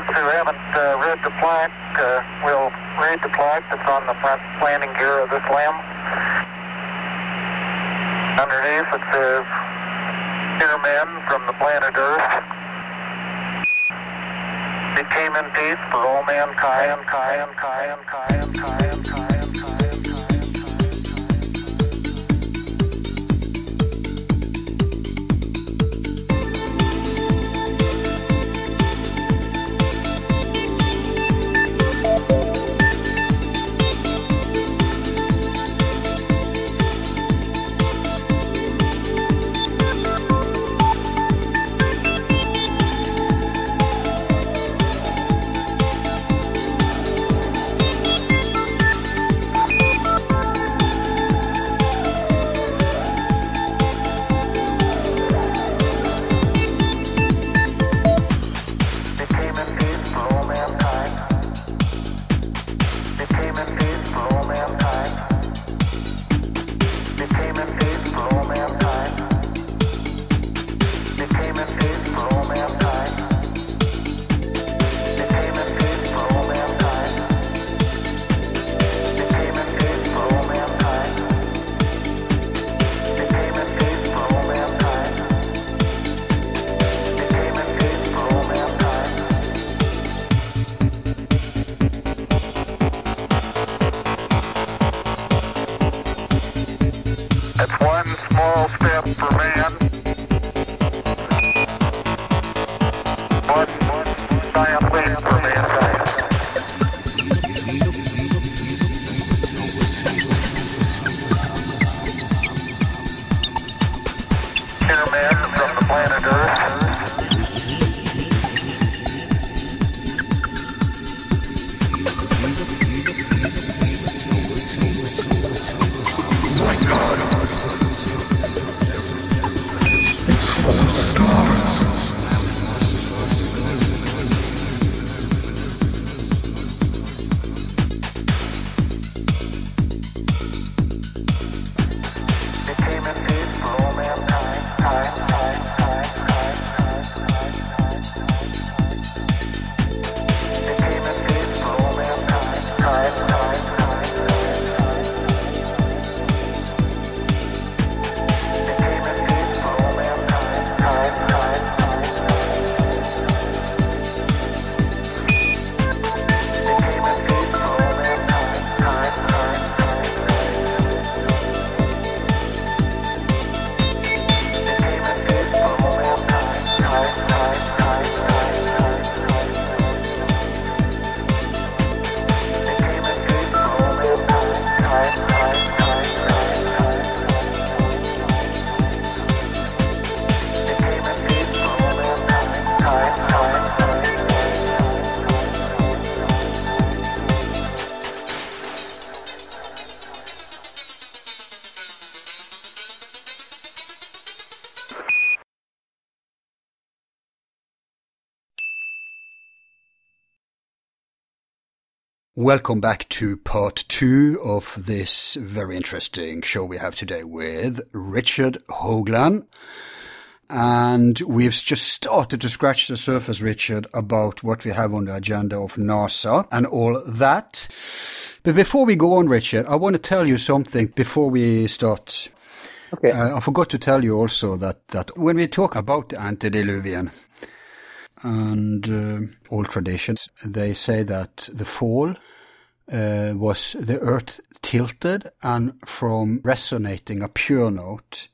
viewers who haven't uh, read the plaque uh, will read the plaque that's on the front landing gear of this LEM. Underneath it says, Dear men from the planet Earth, it came in peace for all mankind, kind, kind, kind, kind, kind, Welcome back to part two of this very interesting show we have today with Richard Hoagland. And we've just started to scratch the surface, Richard, about what we have on the agenda of NASA and all that. But before we go on, Richard, I want to tell you something before we start. Okay. Uh, I forgot to tell you also that, that when we talk about the antediluvian and uh, all traditions, they say that the fall uh, was the earth tilted and from resonating a pure note,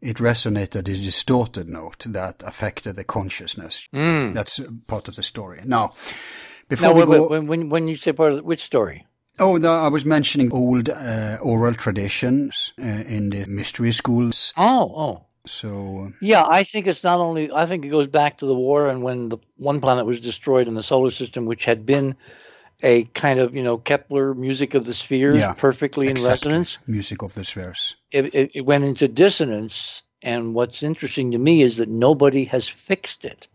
it resonated a distorted note that affected the consciousness. That's uh, part of the story. Now, before Now, we go, when, when when you say part of the, which story? oh, no, I was mentioning old uh, oral traditions uh, in the mystery schools. Oh, oh, So, yeah. I think it's not only. I think it goes back to the war and when the one planet was destroyed in the solar system, which had been a kind of you know Kepler music of the spheres, Yeah, perfectly in exactly. resonance. music of the spheres. It, it, it went into dissonance, and what's interesting to me is that nobody has fixed it.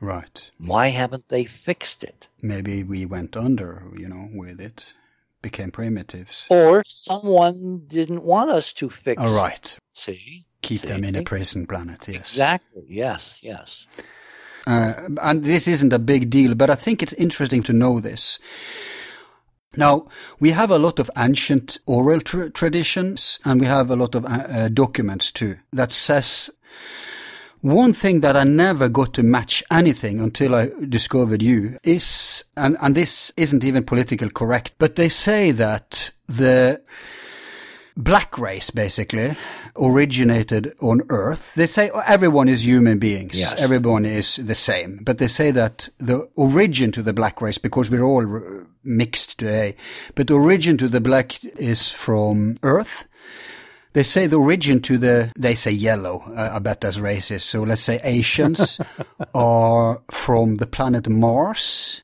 Right. Why haven't they fixed it? Maybe we went under, you know, with it, became primitives. Or someone didn't want us to fix. All right. See. Keep them in a See? prison planet, yes. Exactly. Yes. Yes. Uh, and this isn't a big deal, but I think it's interesting to know this. Now, we have a lot of ancient oral tra- traditions and we have a lot of uh, uh, documents too that says one thing that I never got to match anything until I discovered you is, and, and this isn't even political correct, but they say that the black race basically originated on earth. They say everyone is human beings. Yes. everyone is the same. But they say that the origin to the black race because we're all mixed today but the origin to the black is from earth. They say the origin to the they say yellow uh, i bet that's racist. So let's say asians are from the planet mars.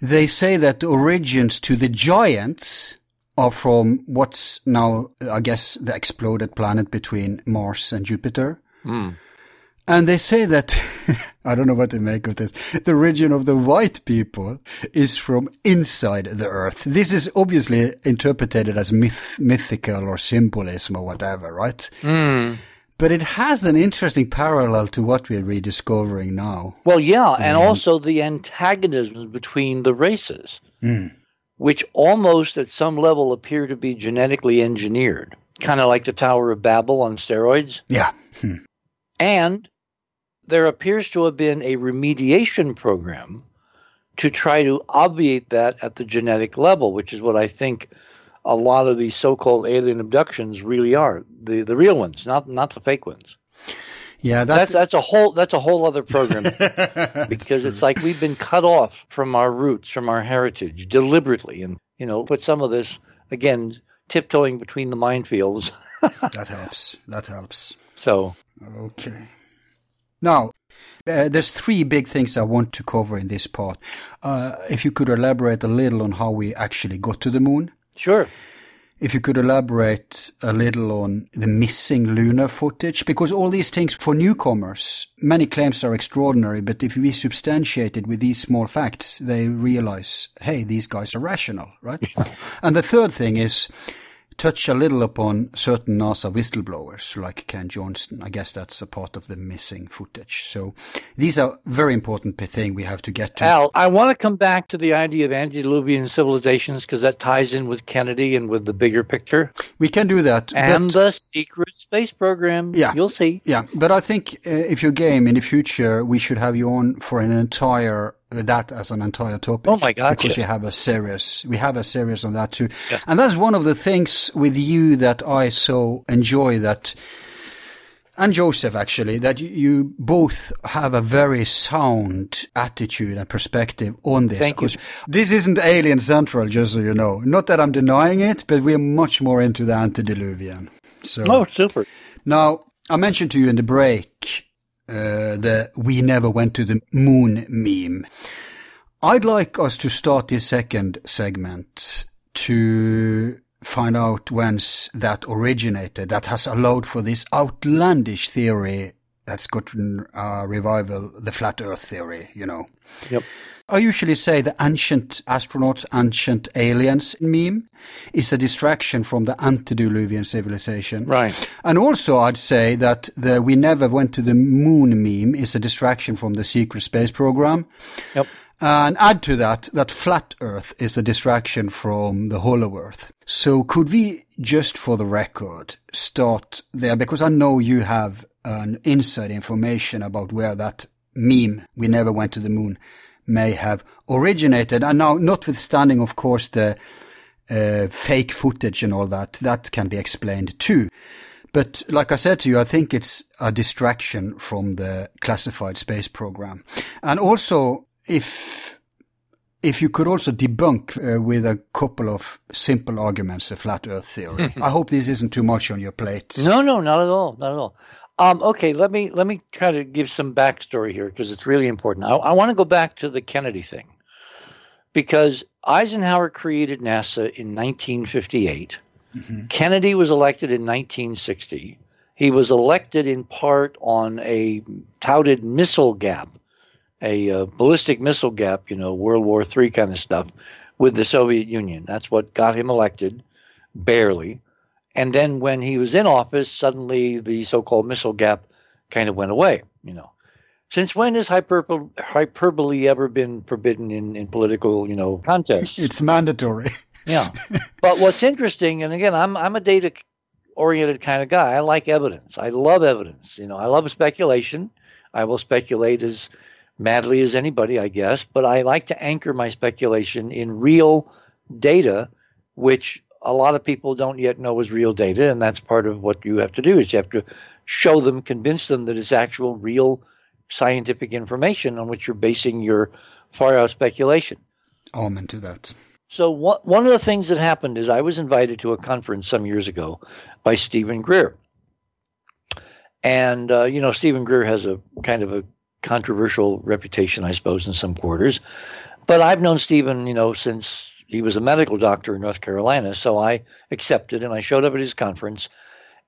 They say that the origins to the giants are from what's now, I guess, the exploded planet between Mars and Jupiter. Hmm. And they say that, I don't know what to make of this, the origin of the white people is from inside the earth. This is obviously interpreted as myth, mythical or symbolism or whatever, right? Hmm. But it has an interesting parallel to what we're rediscovering now. Well, yeah, and also the antagonisms between the races, hmm. Which almost at some level appear to be genetically engineered, kind of like the Tower of Babel on steroids. Yeah. Hmm. And there appears to have been a remediation program to try to obviate that at the genetic level, which is what I think a lot of these so-called alien abductions really are the the real ones, not not the fake ones. Yeah, That's that's a whole that's a whole other program because it's like we've been cut off from our roots, from our heritage deliberately, and you know put some of this again tiptoeing between the minefields. that helps. That helps. So Okay. Now, uh, there's three big things I want to cover in this part. Uh, if you could elaborate a little on how we actually got to the moon. sure, If you could elaborate a little on the missing lunar footage, because all these things for newcomers, many claims are extraordinary, but if we substantiate it with these small facts, they realize, hey, these guys are rational, right? and the third thing is touch a little upon certain NASA whistleblowers like Ken Johnston. I guess that's a part of the missing footage. So these are very important thing we have to get to. Al, I want to come back to the idea of antediluvian civilizations because that ties in with Kennedy and with the bigger picture We can do that. and but- the secret space program. Yeah. you'll see. Yeah, but I think uh, if you're game in the future, we should have you on for an entire that as an entire topic. Oh my God, Because we have a series, we have a series on that too, and that's one of the things with you that I so enjoy that. And Joseph, actually, that you, both have a very sound attitude and perspective on this. Thank you. This isn't alien central, just so you know. Not that I'm denying it, but we're much more into the antediluvian. So. Oh, super. Now, I mentioned to you in the break uh, the we never went to the moon meme. I'd like us to start this second segment to find out whence that originated, that has allowed for this outlandish theory that's gotten a revival, the flat earth theory, you know. Yep. I usually say the ancient astronauts, ancient aliens meme is a distraction from the antediluvian civilization. Right. And also I'd say that the we never went to the moon meme is a distraction from the secret space program. Yep. And add to that, that flat earth is a distraction from the hollow earth. So could we just for the record start there? Because I know you have an inside information about where that meme, we never went to the moon, may have originated. And now, notwithstanding, of course, the uh, fake footage and all that, that can be explained too. But like I said to you, I think it's a distraction from the classified space program. And also, if if you could also debunk uh, with a couple of simple arguments the flat Earth theory. I hope this isn't too much on your plate. No, no, not at all, not at all. Um, okay, let me let me try to give some backstory here because it's really important. I, I want to go back to the Kennedy thing because Eisenhower created NASA in 1958. Kennedy was elected in 1960. He was elected in part on a touted missile gap, a uh, ballistic missile gap, you know, World War III kind of stuff with the Soviet Union. That's what got him elected, barely. And then when he was in office, suddenly the so-called missile gap kind of went away, you know. Since when has hyperbole, hyperbole ever been forbidden in, in political, you know, contests? It's mandatory. yeah. But what's interesting, and again, I'm I'm a data oriented kind of guy. I like evidence. I love evidence. You know, I love speculation. I will speculate as madly as anybody, I guess, but I like to anchor my speculation in real data, which a lot of people don't yet know is real data, and that's part of what you have to do is you have to show them, convince them that it's actual, real scientific information on which you're basing your far out speculation. Amen to that. So what, one of the things that happened is I was invited to a conference some years ago by Stephen Greer, and uh, you know Stephen Greer has a kind of a controversial reputation, I suppose, in some quarters. But I've known Stephen, you know, since he was a medical doctor in North Carolina, so I accepted and I showed up at his conference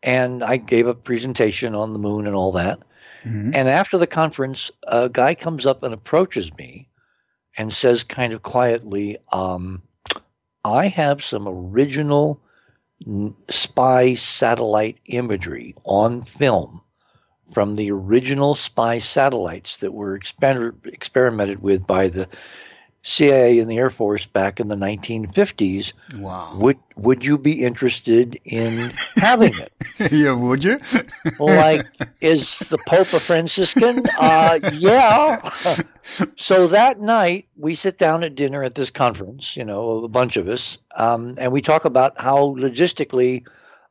and I gave a presentation on the moon and all that. Mm-hmm. And after the conference, a guy comes up and approaches me and says, kind of quietly, um, I have some original spy satellite imagery on film from the original spy satellites that were exper- experimented with by the CIA and the Air Force back in the 1950s. Wow. Would would you be interested in having it? yeah, would you? like, is the Pope a Franciscan? Uh, yeah. so that night, we sit down at dinner at this conference, you know, a bunch of us, um, and we talk about how logistically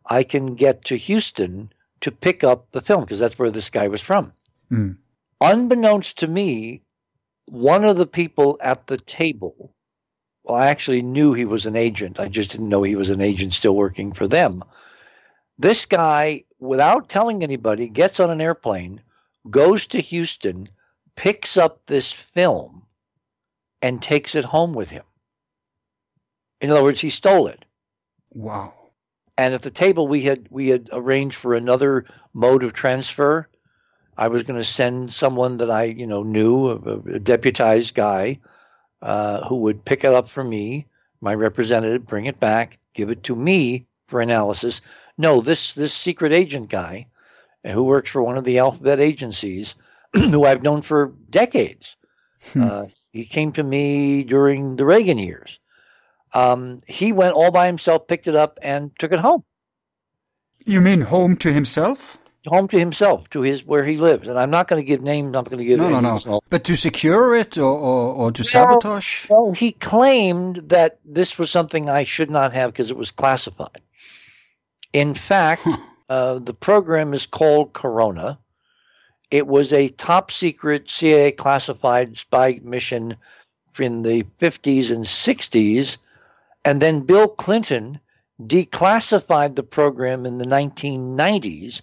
I can get to Houston to pick up the film because that's where this guy was from. Mm. Unbeknownst to me, one of the people at the table, well, I actually knew he was an agent. I just didn't know he was an agent still working for them. This guy, without telling anybody, gets on an airplane, goes to Houston, picks up this film, and takes it home with him. In other words, he stole it. Wow. And at the table, we had we had arranged for another mode of transfer. I was going to send someone that I you know knew, a, a deputized guy, uh, who would pick it up for me, my representative, bring it back, give it to me for analysis. No, this this secret agent guy, who works for one of the alphabet agencies, who I've known for decades. Hmm. Uh, he came to me during the Reagan years um, he went all by himself, picked it up, and took it home. You mean home to himself? Home to himself, to his where he lives, and I'm not going to give names. I'm not going to give no, no, no. But to secure it or or, or to sabotage? Well, he claimed that this was something I should not have because it was classified. In fact, uh, the program is called Corona. It was a top secret CIA classified spy mission in the 50s and 60s and then Bill Clinton declassified the program in the 1990s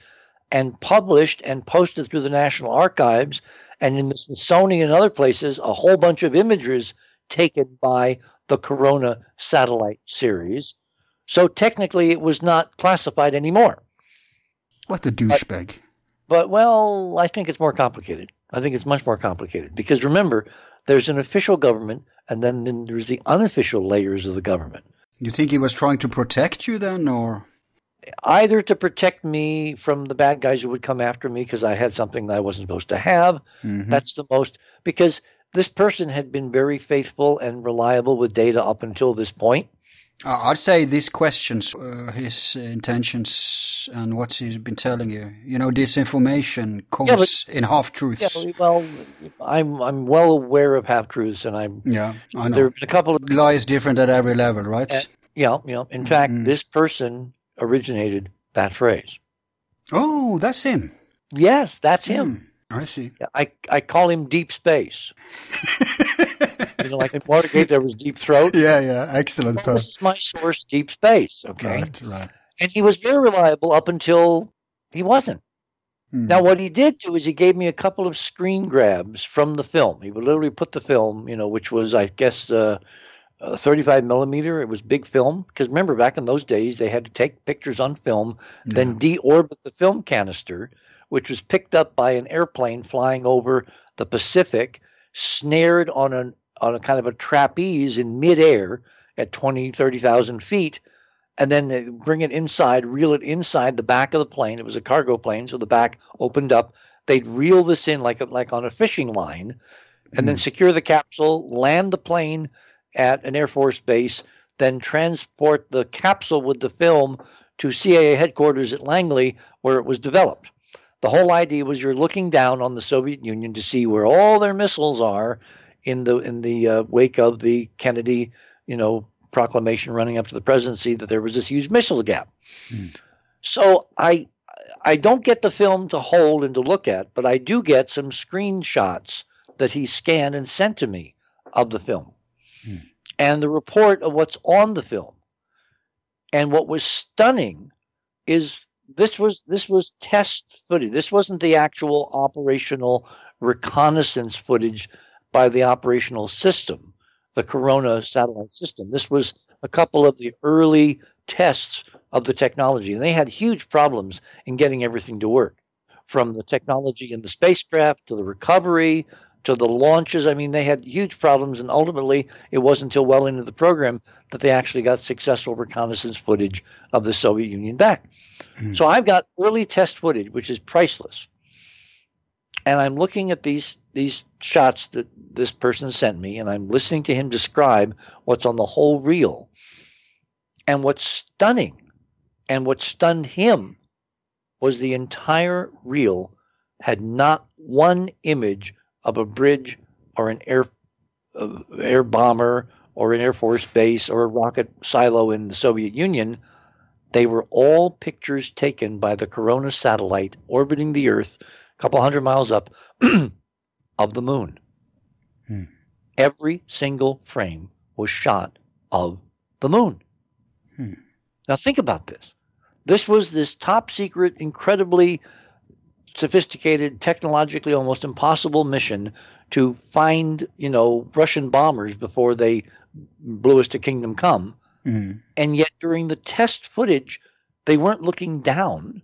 and published and posted through the National Archives and in the Smithsonian and other places a whole bunch of images taken by the Corona satellite series. So technically, it was not classified anymore. What the douchebag. But, but, well, I think it's more complicated. I think it's much more complicated because remember, there's an official government, and then, then there's the unofficial layers of the government. You think he was trying to protect you then, or? Either to protect me from the bad guys who would come after me because I had something that I wasn't supposed to have. Mm-hmm. That's the most, because this person had been very faithful and reliable with data up until this point. I'd say these questions, uh, his intentions and what he's been telling you. You know, disinformation comes yeah, but, in half truths. Yeah, well, I'm I'm well aware of half truths, and I'm yeah. I know. There have been a couple of lies different at every level, right? Uh, yeah, yeah. In fact, mm-hmm. this person originated that phrase. Oh, that's him. Yes, that's him. Mm, I see. I I call him Deep Space. you know, like in Watergate, there was Deep Throat. Yeah, yeah, excellent. Well, this is my source, Deep Space. Okay, right, right. And he was very reliable up until he wasn't. Hmm. Now, what he did do is he gave me a couple of screen grabs from the film. He would literally put the film, you know, which was, I guess, uh, uh, 35 millimeter. It was big film because remember back in those days they had to take pictures on film, yeah. then deorbit the film canister, which was picked up by an airplane flying over the Pacific, snared on an on a kind of a trapeze in midair at 20, 30,000 feet, and then bring it inside, reel it inside the back of the plane. It was a cargo plane, so the back opened up. they'd reel this in like a, like on a fishing line, and then secure the capsule, land the plane at an Air Force base, then transport the capsule with the film to CIA headquarters at Langley, where it was developed. The whole idea was you're looking down on the Soviet Union to see where all their missiles are in the in the uh, wake of the Kennedy, you know, proclamation running up to the presidency that there was this huge missile gap. So I I don't get the film to hold and to look at, but I do get some screenshots that he scanned and sent to me of the film. And the report of what's on the film. And what was stunning is this was this was test footage. This wasn't the actual operational reconnaissance footage by the operational system, the Corona satellite system. This was a couple of the early tests of the technology, and they had huge problems in getting everything to work, from the technology in the spacecraft to the recovery to the launches. I mean, they had huge problems, and ultimately, it wasn't until well into the program that they actually got successful reconnaissance footage of the Soviet Union back. Hmm. So I've got early test footage, which is priceless, and I'm looking at these these shots that this person sent me, and I'm listening to him describe what's on the whole reel. And what's stunning, and what stunned him, was the entire reel had not one image of a bridge or an air uh, air bomber or an air force base or a rocket silo in the Soviet Union. They were all pictures taken by the Corona satellite orbiting the Earth a couple hundred miles up of the moon. Hmm. Every single frame was shot of the moon. Hmm. Now think about this. This was this top secret, incredibly sophisticated, technologically almost impossible mission to find, you know, Russian bombers before they blew us to kingdom come. Mm. And yet during the test footage, they weren't looking down.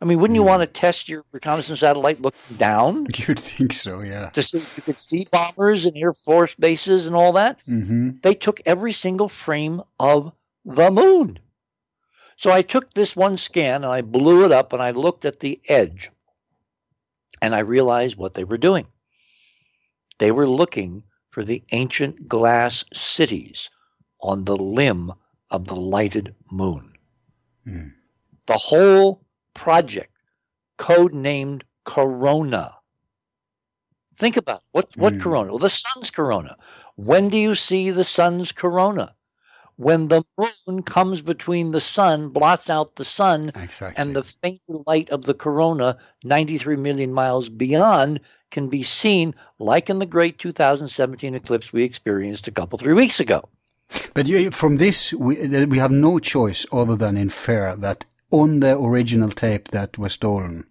I mean, wouldn't you Hmm. want to test your reconnaissance satellite looking down You'd think so, yeah. to see if you could see bombers and air force bases and all that? hmm they took every single frame of the moon. So I took this one scan and I blew it up and I looked at the edge and I realized what they were doing. They were looking for the ancient glass cities on the limb of the lighted moon. Hmm. The whole project, codenamed Corona. Think about it. what what Hmm. corona? Well, the sun's corona. When do you see the sun's corona? When the moon comes between the sun, blots out the sun, Exactly. and the faint light of the corona 93 million miles beyond can be seen like in the great 2017 eclipse we experienced a couple three weeks ago But you, from this, we, we have no choice other than infer that on the original tape that was stolen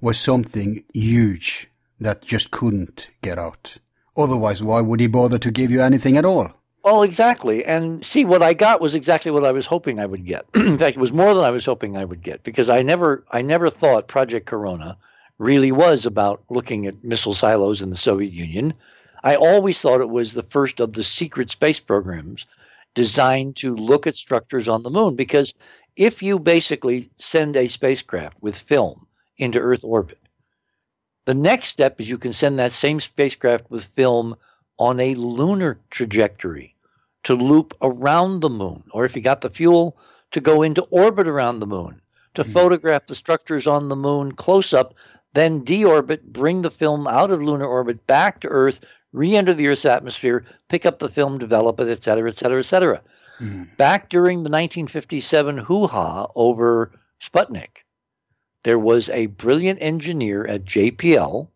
was something huge that just couldn't get out. Otherwise, why would he bother to give you anything at all? Well exactly. And see what i got was exactly what i was hoping i would get. In fact it was more than i was hoping i would get because i never i never thought project corona really was about looking at missile silos in the soviet union. I always thought it was the first of the secret space programs designed to look at structures on the moon because if you basically send a spacecraft with film into earth orbit the next step is you can send that same spacecraft with film on a lunar trajectory to loop around the moon, or if you got the fuel, to go into orbit around the moon, to hmm. photograph the structures on the moon close up, then deorbit, bring the film out of lunar orbit back to Earth, re enter the Earth's atmosphere, pick up the film, develop it, et cetera, et cetera, et cetera. Hmm. Back during the 1957 hoo ha over Sputnik, there was a brilliant engineer at JPL,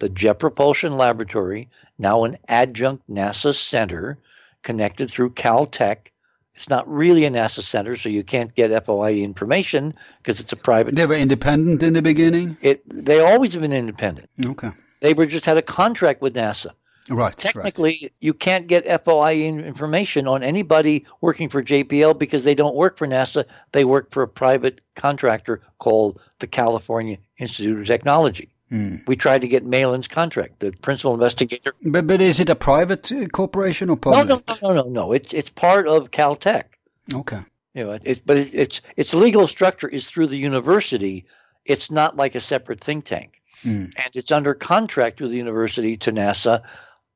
the Jet Propulsion Laboratory, now an adjunct NASA center connected through Caltech. It's not really a NASA center, so you can't get FOI information because it's a private. They were independent in the beginning. It they always have been independent. Okay. They were just had a contract with NASA. Right. Technically, you can't get FOI information on anybody working for JPL because they don't work for NASA. They work for a private contractor called the California Institute of Technology. Right. We tried to get Malin's contract, the principal investigator. But but is it a private uh, corporation or No, public? no, no, no, no, no. It's it's part of Caltech. Okay. You know, it's but it, it's its legal structure is through the university. It's not like a separate think tank. Mm. and it's under contract with the university to NASA,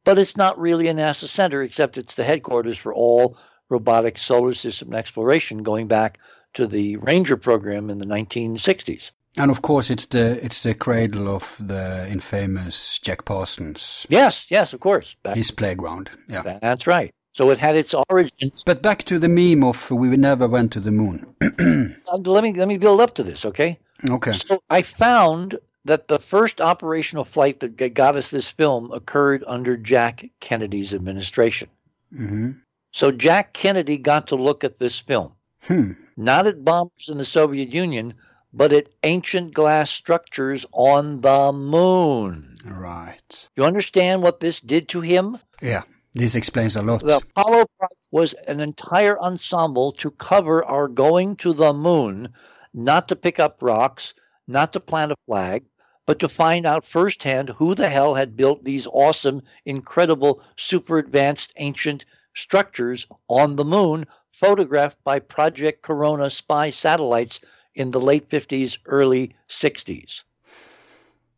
but it's not really a NASA center, except it's the headquarters for all robotic solar system exploration going back to the Ranger program in the 1960s. And of course, it's the it's the cradle of the infamous Jack Parsons, Yes, yes, of course. His playground. Yeah. that's right. So it had its origins. But back to the meme of we never went to the moon. Let me let me build up to this, okay? okay. So I found that the first operational flight that got us this film occurred under Jack Kennedy's administration. hmm So Jack Kennedy got to look at this film, Hmm. not at bombers in the Soviet Union, but at ancient glass structures on the moon. Right. You understand what this did to him? Yeah. This explains a lot. The Apollo project was an entire ensemble to cover our going to the moon, not to pick up rocks, not to plant a flag, but to find out firsthand who the hell had built these awesome, incredible, super advanced ancient structures on the moon, photographed by Project Corona spy satellites in the late 50s, early 60s.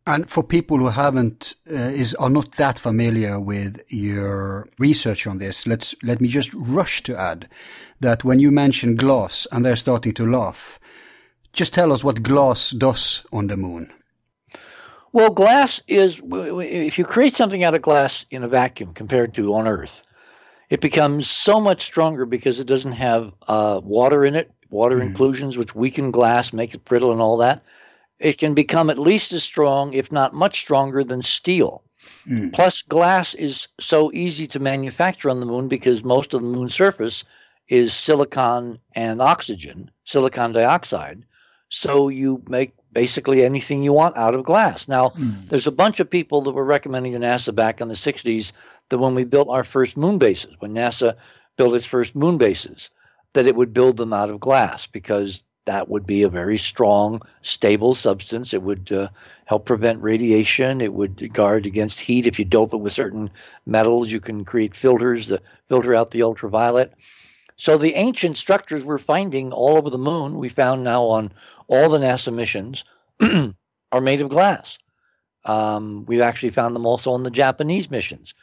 And for people who haven't uh, is are not that familiar with your research on this, let's let me just rush to add that when you mention glass and they're starting to laugh, just tell us what glass does on the moon. Well, glass is, if you create something out of glass in a vacuum compared to on Earth, it becomes so much stronger because it doesn't have uh, water in it, water Mhm. inclusions, which weaken glass, make it brittle, and all that. It can become at least as strong, if not much stronger, than steel. Mm. Plus, glass is so easy to manufacture on the moon because most of the moon's surface is silicon and oxygen, silicon dioxide. So you make basically anything you want out of glass. Now, Mm. there's a bunch of people that were recommending to NASA back in the 60s that when we built our first moon bases, when NASA built its first moon bases, that it would build them out of glass because that would be a very strong, stable substance. It would uh, help prevent radiation. It would guard against heat. If you dope it with certain metals, you can create filters that filter out the ultraviolet. So the ancient structures we're finding all over the moon, we found now on all the NASA missions, are made of glass. Um, we've actually found them also on the Japanese missions.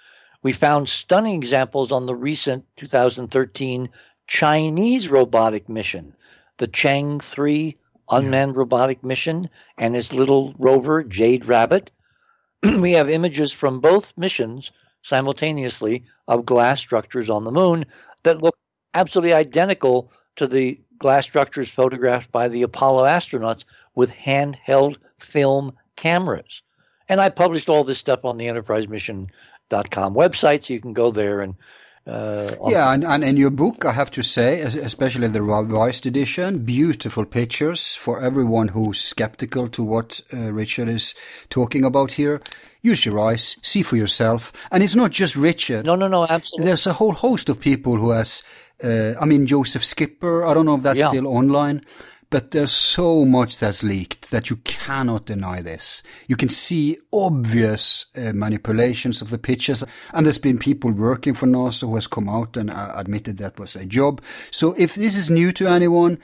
We found stunning examples on the recent 2013 Chinese robotic mission, the Chang'e 3 unmanned robotic mission, and its little rover, Jade Rabbit. we have images from both missions simultaneously of glass structures on the moon that look absolutely identical to the glass structures photographed by the Apollo astronauts with handheld film cameras. And I published all this stuff on the enterprisemission.com website, so you can go there and. Uh, Yeah, and, and in your book, I have to say, especially the revised edition, beautiful pictures for everyone who's skeptical to what uh, Richard is talking about here. Use your eyes, see for yourself. And it's not just Richard. No, no, no, absolutely. There's a whole host of people who has, uh, I mean, Joseph Skipper, I don't know if that's Yeah. still online, but there's so much that's leaked that you cannot deny this. You can see obvious uh, manipulations of the pictures, and there's been people working for NASA who has come out and uh, admitted that was a job. So if this is new to anyone,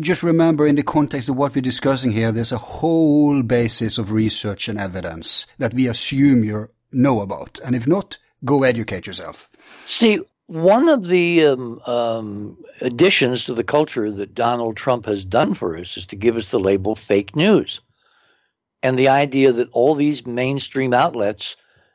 just remember in the context of what we're discussing here, there's a whole basis of research and evidence that we assume you know about. And if not, go educate yourself. See, one of the um, um, additions to the culture that Donald Trump has done for us is to give us the label fake news. And the idea that all these mainstream outlets,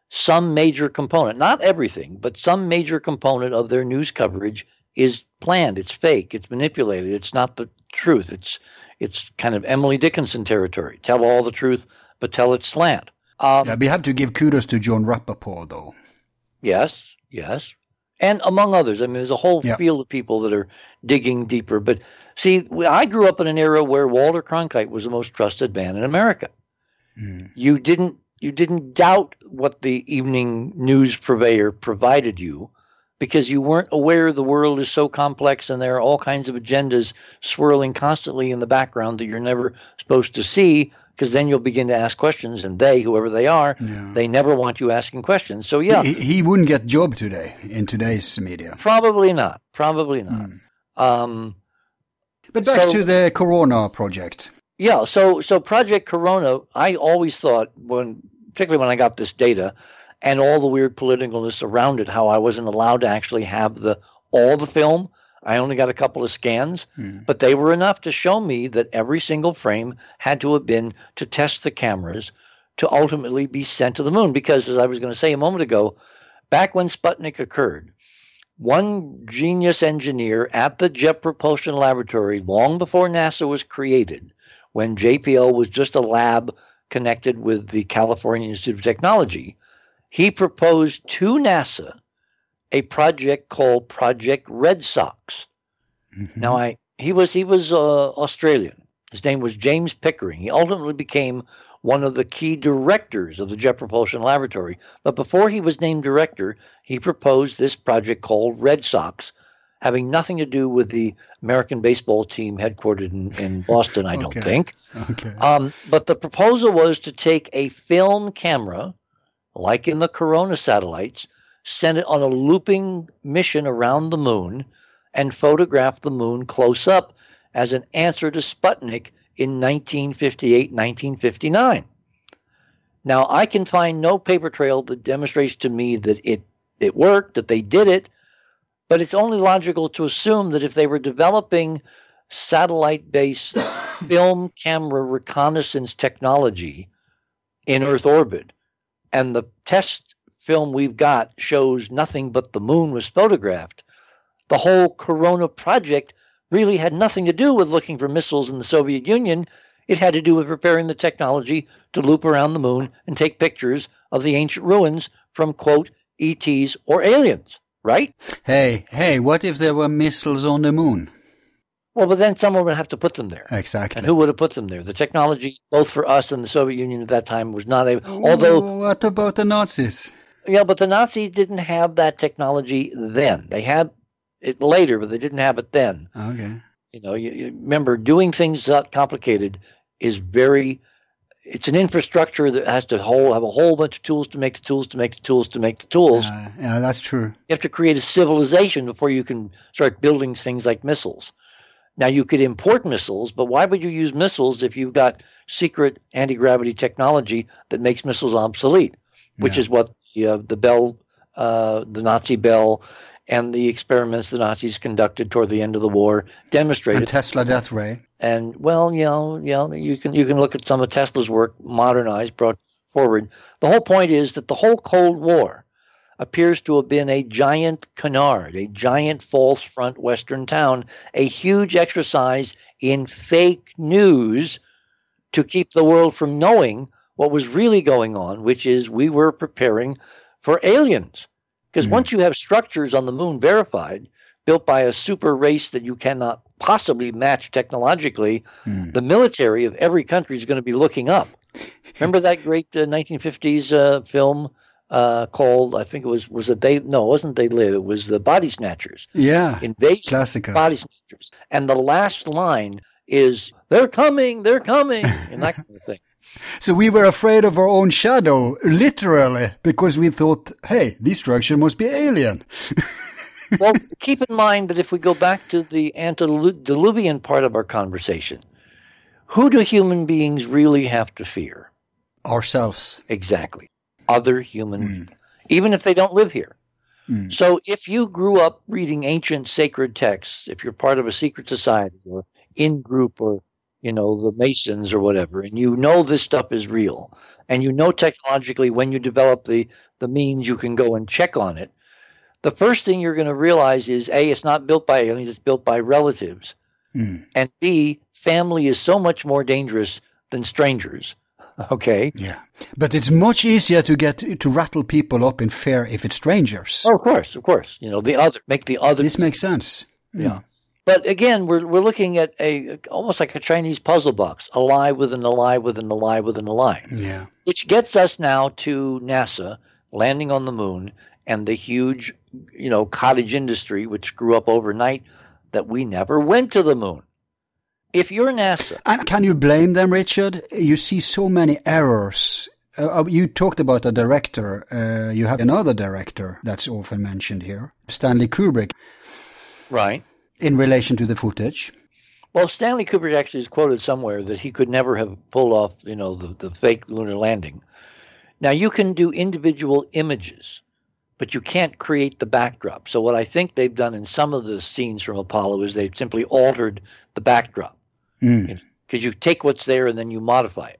some major component, not everything, but some major component of their news coverage is planned. It's fake. It's manipulated. It's not the truth. It's it's kind of Emily Dickinson territory. Tell all the truth, but tell it slant. Um, Yeah, we have to give kudos to Jon Rappoport, though. Yes, yes. And among others, I mean, there's a whole Yeah. field of people that are digging deeper. But see, I grew up in an era where Walter Cronkite was the most trusted man in America. Mm. You didn't you didn't doubt what the evening news purveyor provided you because you weren't aware the world is so complex and there are all kinds of agendas swirling constantly in the background that you're never supposed to see because then you'll begin to ask questions and they whoever they are Yeah. they never want you asking questions so yeah He, he wouldn't get job today in today's media. Probably not. Probably not. Um, But back So- to the Corona project. Yeah, so so Project Corona, I always thought when particularly when I got this data and all the weird politicalness around it, how I wasn't allowed to actually have the all the film. I only got a couple of scans, hmm. but they were enough to show me that every single frame had to have been to test the cameras to ultimately be sent to the moon. Because as I was going to say a moment ago, back when Sputnik occurred, one genius engineer at the Jet Propulsion Laboratory, long before NASA was created, when JPL was just a lab connected with the California Institute of Technology, he proposed to NASA a project called Project Red Socks. Mm-hmm. Now, I he was he was uh, Australian. His name was James Pickering. He ultimately became one of the key directors of the Jet Propulsion Laboratory. But before he was named director, he proposed this project called Red Socks, having nothing to do with the American baseball team headquartered in, in Boston, I don't think. Okay. Um, but the proposal was to take a film camera, like in the Corona satellites, send it on a looping mission around the moon, and photograph the moon close up as an answer to Sputnik in 1958 1959. Now, I can find no paper trail that demonstrates to me that it, it worked, that they did it, but it's only logical to assume that if they were developing satellite based film camera reconnaissance technology in Earth orbit, and the test film we've got shows nothing but the moon was photographed, the whole Corona project really had nothing to do with looking for missiles in the Soviet Union. It had to do with preparing the technology to loop around the moon and take pictures of the ancient ruins from, quote, ETs or aliens, right? Hey, hey, what if there were missiles on the moon? Well, but then someone would have to put them there. Exactly. And who would have put them there? The technology, both for us and the Soviet Union at that time, was not able. Although, what about the Nazis? yeah, but the Nazis didn't have that technology then. They had it later, but they didn't have it then. Okay. You know, you, you remember doing things that complicated is very. It's an infrastructure that has to whole have a whole bunch of tools to make the tools to make the tools to make the tools. Uh, yeah, that's true. You have to create a civilization before you can start building things like missiles. Now you could import missiles, but why would you use missiles if you've got secret anti-gravity technology that makes missiles obsolete? Which Yeah. is what the, uh, the Bell, uh, the Nazi Bell, and the experiments the Nazis conducted toward the end of the war demonstrated. And Tesla Death Ray. And well, you know, you know, you can you can look at some of Tesla's work, modernized, brought forward. The whole point is that the whole Cold War appears to have been a giant canard, a giant false front Western town, a huge exercise in fake news to keep the world from knowing what was really going on, which is we were preparing for aliens. Because Mhm. once you have structures on the moon verified, built by a super race that you cannot possibly match technologically, Hmm. the military of every country is going to be looking up. Remember that great uh, 1950s uh, film uh, called, I think it was, was it They, no, it wasn't They Live, it was The Body Snatchers. Yeah. Invasion Classica. Body Snatchers. And the last line is, they're coming, they're coming, and that kind of thing. So we were afraid of our own shadow, literally, because we thought, hey, this structure must be alien. well, keep in mind that if we go back to the antediluvian part of our conversation, who do human beings really have to fear? Ourselves. Exactly. Other human Mm. even if they don't live here. Mm. So if you grew up reading ancient sacred texts, if you're part of a secret society or in group or you know the Masons or whatever, and you know this stuff is real, and you know technologically when you develop the the means you can go and check on it, the first thing you're going to realize is a it's not built by aliens, it's built by relatives, Mm. and b family is so much more dangerous than strangers. Okay. Yeah. But it's much easier to get to rattle people up in fear if it's strangers. Oh, of course, of course. You know the other make the other This makes sense. Mm. Yeah. But again, we're we're looking at a almost like a Chinese puzzle box, a lie within a lie within a lie within a lie, Yeah. which gets us now to NASA landing on the moon and the huge, you know, cottage industry which grew up overnight that we never went to the moon. If you're NASA, And can you blame them, Richard? You see so many errors. Uh, uh, you talked about a director. Uh, you have another director that's often mentioned here, Stanley Kubrick, right? in relation to the footage. Well, Stanley Kubrick actually is quoted somewhere that he could never have pulled off, you know, the, the fake lunar landing. Now you can do individual images, but you can't create the backdrop. So what I think they've done in some of the scenes from Apollo is they've simply altered the backdrop Mm. because you take what's there and then you modify it.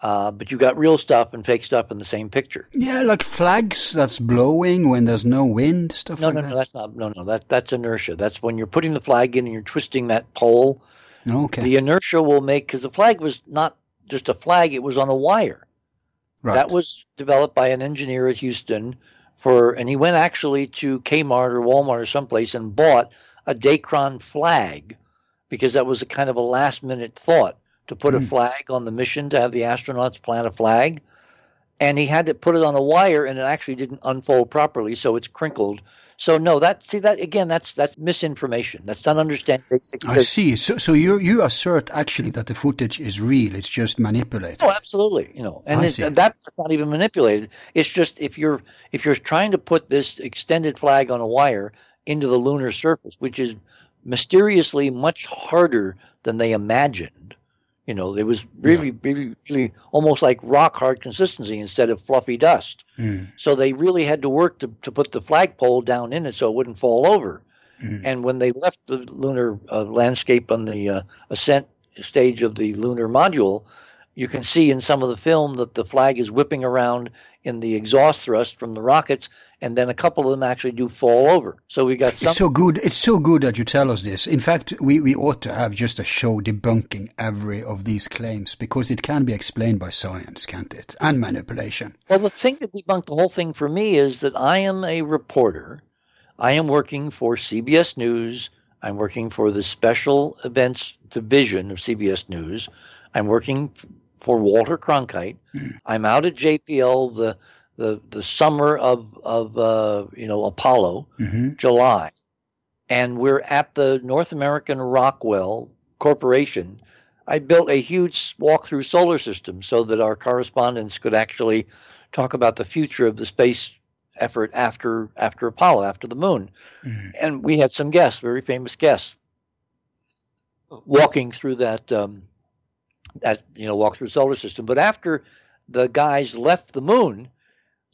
Uh, but you got real stuff and fake stuff in the same picture. Yeah, like flags that's blowing when there's no wind, stuff No, like no, that. no, that's not. No, no, that that's inertia. That's when you're putting the flag in and you're twisting that pole. okay, The inertia will make because the flag was not just a flag; it was on a wire. right. That was developed by an engineer at Houston for, and he went actually to Kmart or Walmart or someplace and bought a Dacron flag because that was a kind of a last minute thought to put a Mm. flag on the mission to have the astronauts plant a flag. And he had to put it on a wire and it actually didn't unfold properly, so it's crinkled. So no, that see that again, that's that's misinformation. That's not understanding basic I see. So, so you you assert actually that the footage is real. It's just manipulated. Oh, absolutely. You know, and it, that's not even manipulated. It's just if you're if you're trying to put this extended flag on a wire into the lunar surface, which is mysteriously much harder than they imagined. You know, it was really, really, really almost like rock hard consistency instead of fluffy dust. Mm. So they really had to work to, to put the flagpole down in it so it wouldn't fall over. Mm. And when they left the lunar uh, landscape on the uh, ascent stage of the lunar module, you can see in some of the film that the flag is whipping around in the exhaust thrust from the rockets, and then a couple of them actually do fall over. So we got some. It's so good. It's so good that you tell us this. In fact, we, we ought to have just a show debunking every of these claims because it can be explained by science, can't it? And manipulation. Well, the thing that debunked the whole thing for me is that I am a reporter. I am working for CBS News. I'm working for the special events division of CBS News. I'm working for Walter Cronkite. I'm out at JPL the the the summer of of uh, you know Apollo, hmm July, and we're at the North American Rockwell Corporation. I built a huge walk-through solar system so that our correspondents could actually talk about the future of the space effort after after Apollo, after the moon. Mhm. And we had some guests, very famous guests, walking through that um, that you know walk through solar system. But after the guys left the moon,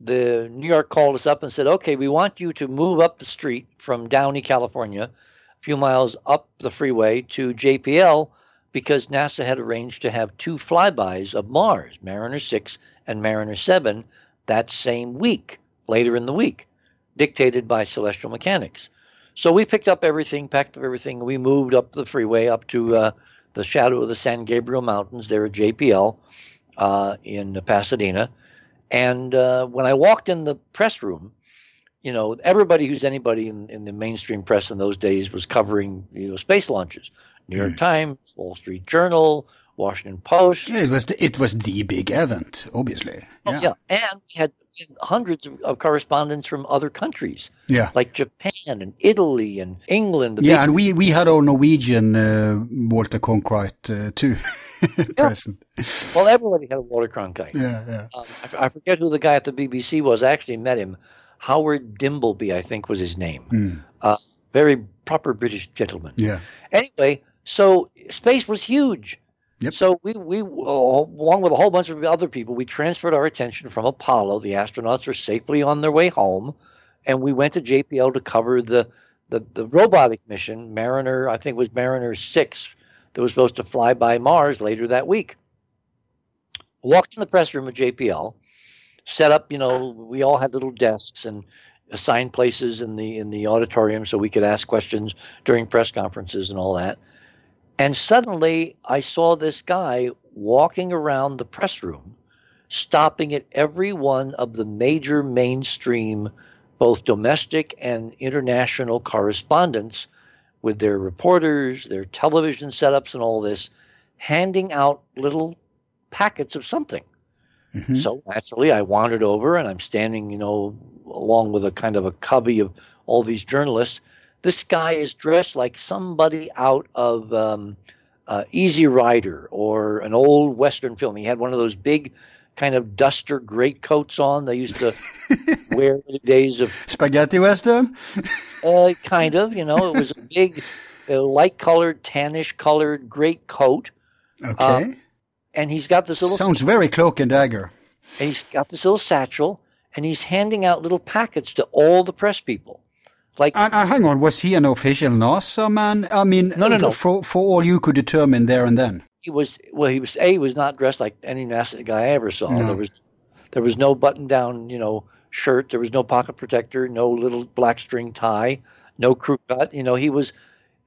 the New York called us up and said, "Okay, we want you to move up the street from Downey, California, a few miles up the freeway to JPL." Because NASA had arranged to have two flybys of Mars, Mariner 6 and Mariner 7, that same week, later in the week, dictated by celestial mechanics. So we picked up everything, packed up everything. We moved up the freeway up to uh, the shadow of the San Gabriel Mountains there at JPL uh, in Pasadena. And uh, when I walked in the press room, you know, everybody who's anybody in, in the mainstream press in those days was covering you know space launches. New York Times, Wall Street Journal, Washington Post. Yeah, it was the, it was the big event, obviously. Oh, Yeah. yeah. And we had hundreds of, of correspondents from other countries Yeah. like Japan and Italy and England. Yeah, big- and we, we had our Norwegian uh, Walter Cronkite uh, too present. well, everybody had a Walter Cronkite. Yeah, yeah. Um, I, I forget who the guy at the BBC was. I actually met him. Howard Dimbleby, I think, was his name. Mm, Very proper British gentleman. yeah. Anyway, so space was huge. Yep. So we, we, along with a whole bunch of other people, we transferred our attention from Apollo. The astronauts are safely on their way home, and we went to JPL to cover the, the, the robotic mission, Mariner. I think it was Mariner Six, that was supposed to fly by Mars later that week. Walked in the press room at JPL, set up. You know, we all had little desks and assigned places in the in the auditorium so we could ask questions during press conferences and all that. And suddenly I saw this guy walking around the press room, stopping at every one of the major mainstream, both domestic and international correspondents with their reporters, their television setups, and all this, handing out little packets of something. Mhm. So naturally, I wandered over and I'm standing, you know, along with a kind of a covey of all these journalists. This guy is dressed like somebody out of um, uh, Easy Rider or an old Western film. He had one of those big kind of duster greatcoats on they used to wear in the days of Spaghetti Western? uh, kind of, you know, it was a big, a light colored, tannish colored great coat, Okay. and he's got this little Sounds very cloak and dagger. and he's got this little satchel, and he's handing out little packets to all the press people. Like And, and hang on, was he an official NASA man? I mean, No, no, no. For, for all you could determine there and then. he was well, he was a he was not dressed like any NASA guy I ever saw. No. There was there was no button down, you know, shirt. There was no pocket protector, no little black string tie, no crew cut. You know, he was.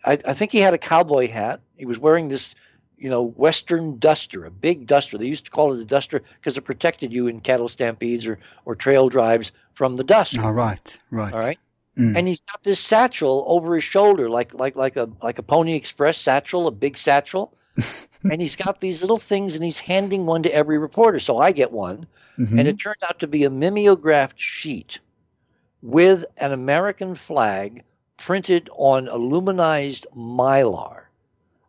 I, I think he had a cowboy hat. He was wearing this, you know, Western duster, a big duster. They used to call it a duster because it protected you in cattle stampedes or or trail drives from the dust. All right, right. All right. Mm. And he's got this satchel over his shoulder, like like like a like a Pony Express satchel, a big satchel. and he's got these little things, and he's handing one to every reporter. So I get one, Mhm. and it turned out to be a mimeographed sheet with an American flag printed on aluminized mylar.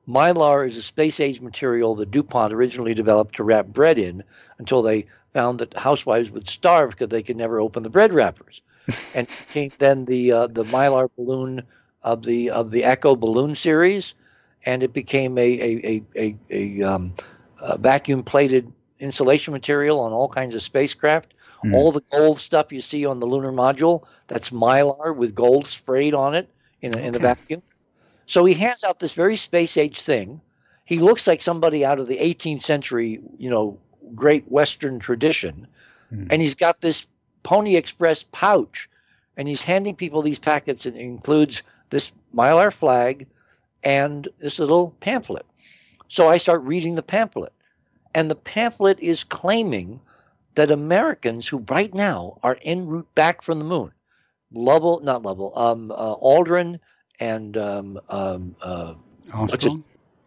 Mylar is a space age material that DuPont originally developed to wrap bread in until they found that housewives would starve because they could never open the bread wrappers. And then the uh, the Mylar balloon of the of the Echo balloon series, and it became a a a, a, a, um, a vacuum plated insulation material on all kinds of spacecraft. Hmm. All the gold stuff you see on the lunar module that's Mylar with gold sprayed on it in, a, in the vacuum. So he hands out this very space age thing. He looks like somebody out of the 18th century, you know, great Western tradition. Hmm. And he's got this Pony Express pouch, and he's handing people these packets. and It includes this Mylar flag and this little pamphlet. So I start reading the pamphlet, and the pamphlet is claiming that Americans who right now are en route back from the moon, Lovell, not Lovell, um, uh, Aldrin and um, um, uh, Armstrong?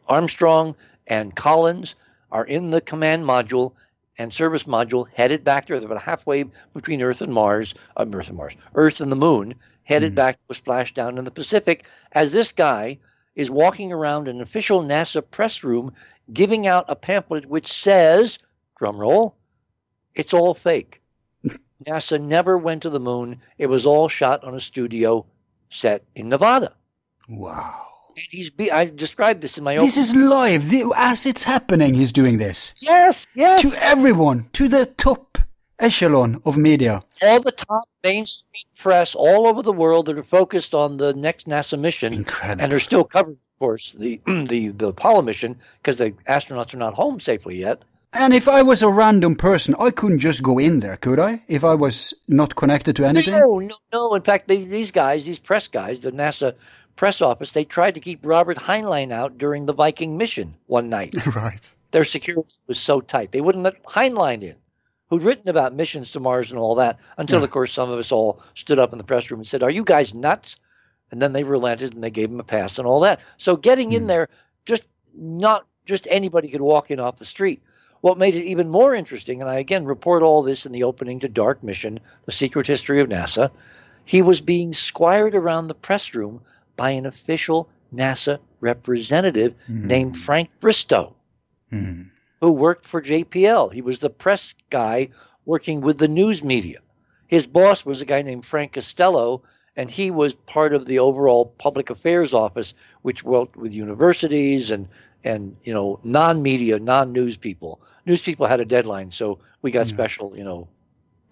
Armstrong and Collins are in the command module and service module headed back there. They're about halfway between Earth and Mars, uh, Earth and Mars, Earth and the Moon, headed Mhm. back to a splashdown in the Pacific. As this guy is walking around an official NASA press room, giving out a pamphlet which says, "Drum roll, it's all fake." NASA never went to the moon. It was all shot on a studio set in Nevada. Wow. And he's be- I described this in my own. This is live. The- As it's happening, he's doing this. Yes, yes. To everyone, to the top echelon of media. all the top mainstream press all over the world that are focused on the next NASA mission Incredible. and are still covering, of course, the the the Apollo mission because the astronauts are not home safely yet. And if I was a random person, I couldn't just go in there, could I? If I was not connected to anything? No, no, no. In fact, they, these guys, these press guys, the NASA press office, they tried to keep Robert Heinlein out during the Viking mission one night. right. Their security was so tight they wouldn't let Heinlein in, who'd written about missions to Mars and all that. Until, Yeah. of course, some of us all stood up in the press room and said, "Are you guys nuts?" And then they relented and they gave him a pass and all that. So getting in Hmm. there, just not just anybody could walk in off the street. What made it even more interesting, and I again report all this in the opening to Dark Mission, the secret history of NASA, he was being squired around the press room by an official NASA representative Hmm. named Frank Bristow Hmm. who worked for JPL. He was the press guy working with the news media. His boss was a guy named Frank Costello, and he was part of the overall public affairs office, which worked with universities and and you know non-media, non-news people. News people had a deadline, so we got Yeah. special, you know,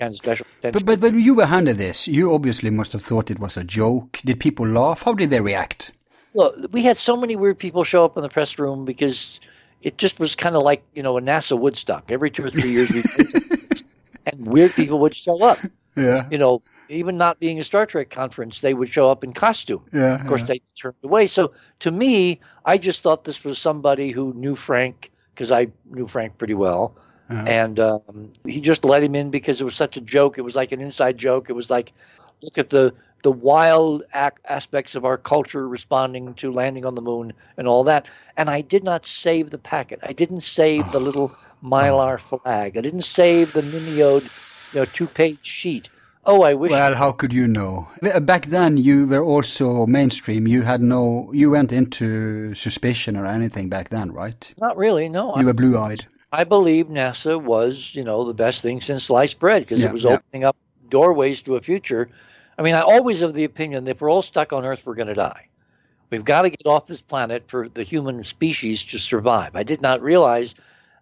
of special attention. But, but when you were handed this, you obviously must have thought it was a joke. Did people laugh? How did they react? Well, we had so many weird people show up in the press room because it just was kind of like you know a NASA Woodstock. Every two or three years, we and weird people would show up. Yeah. You know, even not being a Star Trek conference, they would show up in costume. Yeah. Of course, they turned away. So to me, I just thought this was somebody who knew Frank because I knew Frank pretty well, yeah. and um, he just let him in because it was such a joke. It was like an inside joke. It was like, look at the the wild ac- aspects of our culture responding to landing on the moon and all that. And I did not save the packet. I didn't save the little mylar flag. I didn't save the mimeoed, you know, two page sheet. Oh, I wish. Well, how could you know? Back then, you were also mainstream. You had no, you went into suspicion or anything back then, right? not really. No, You were blue-eyed. I believe NASA was, you know, the best thing since sliced bread because Yeah, it was yeah. opening up doorways to a future. I mean, I always have the opinion that if we're all stuck on Earth, we're going to die. We've got to get off this planet for the human species to survive. I did not realize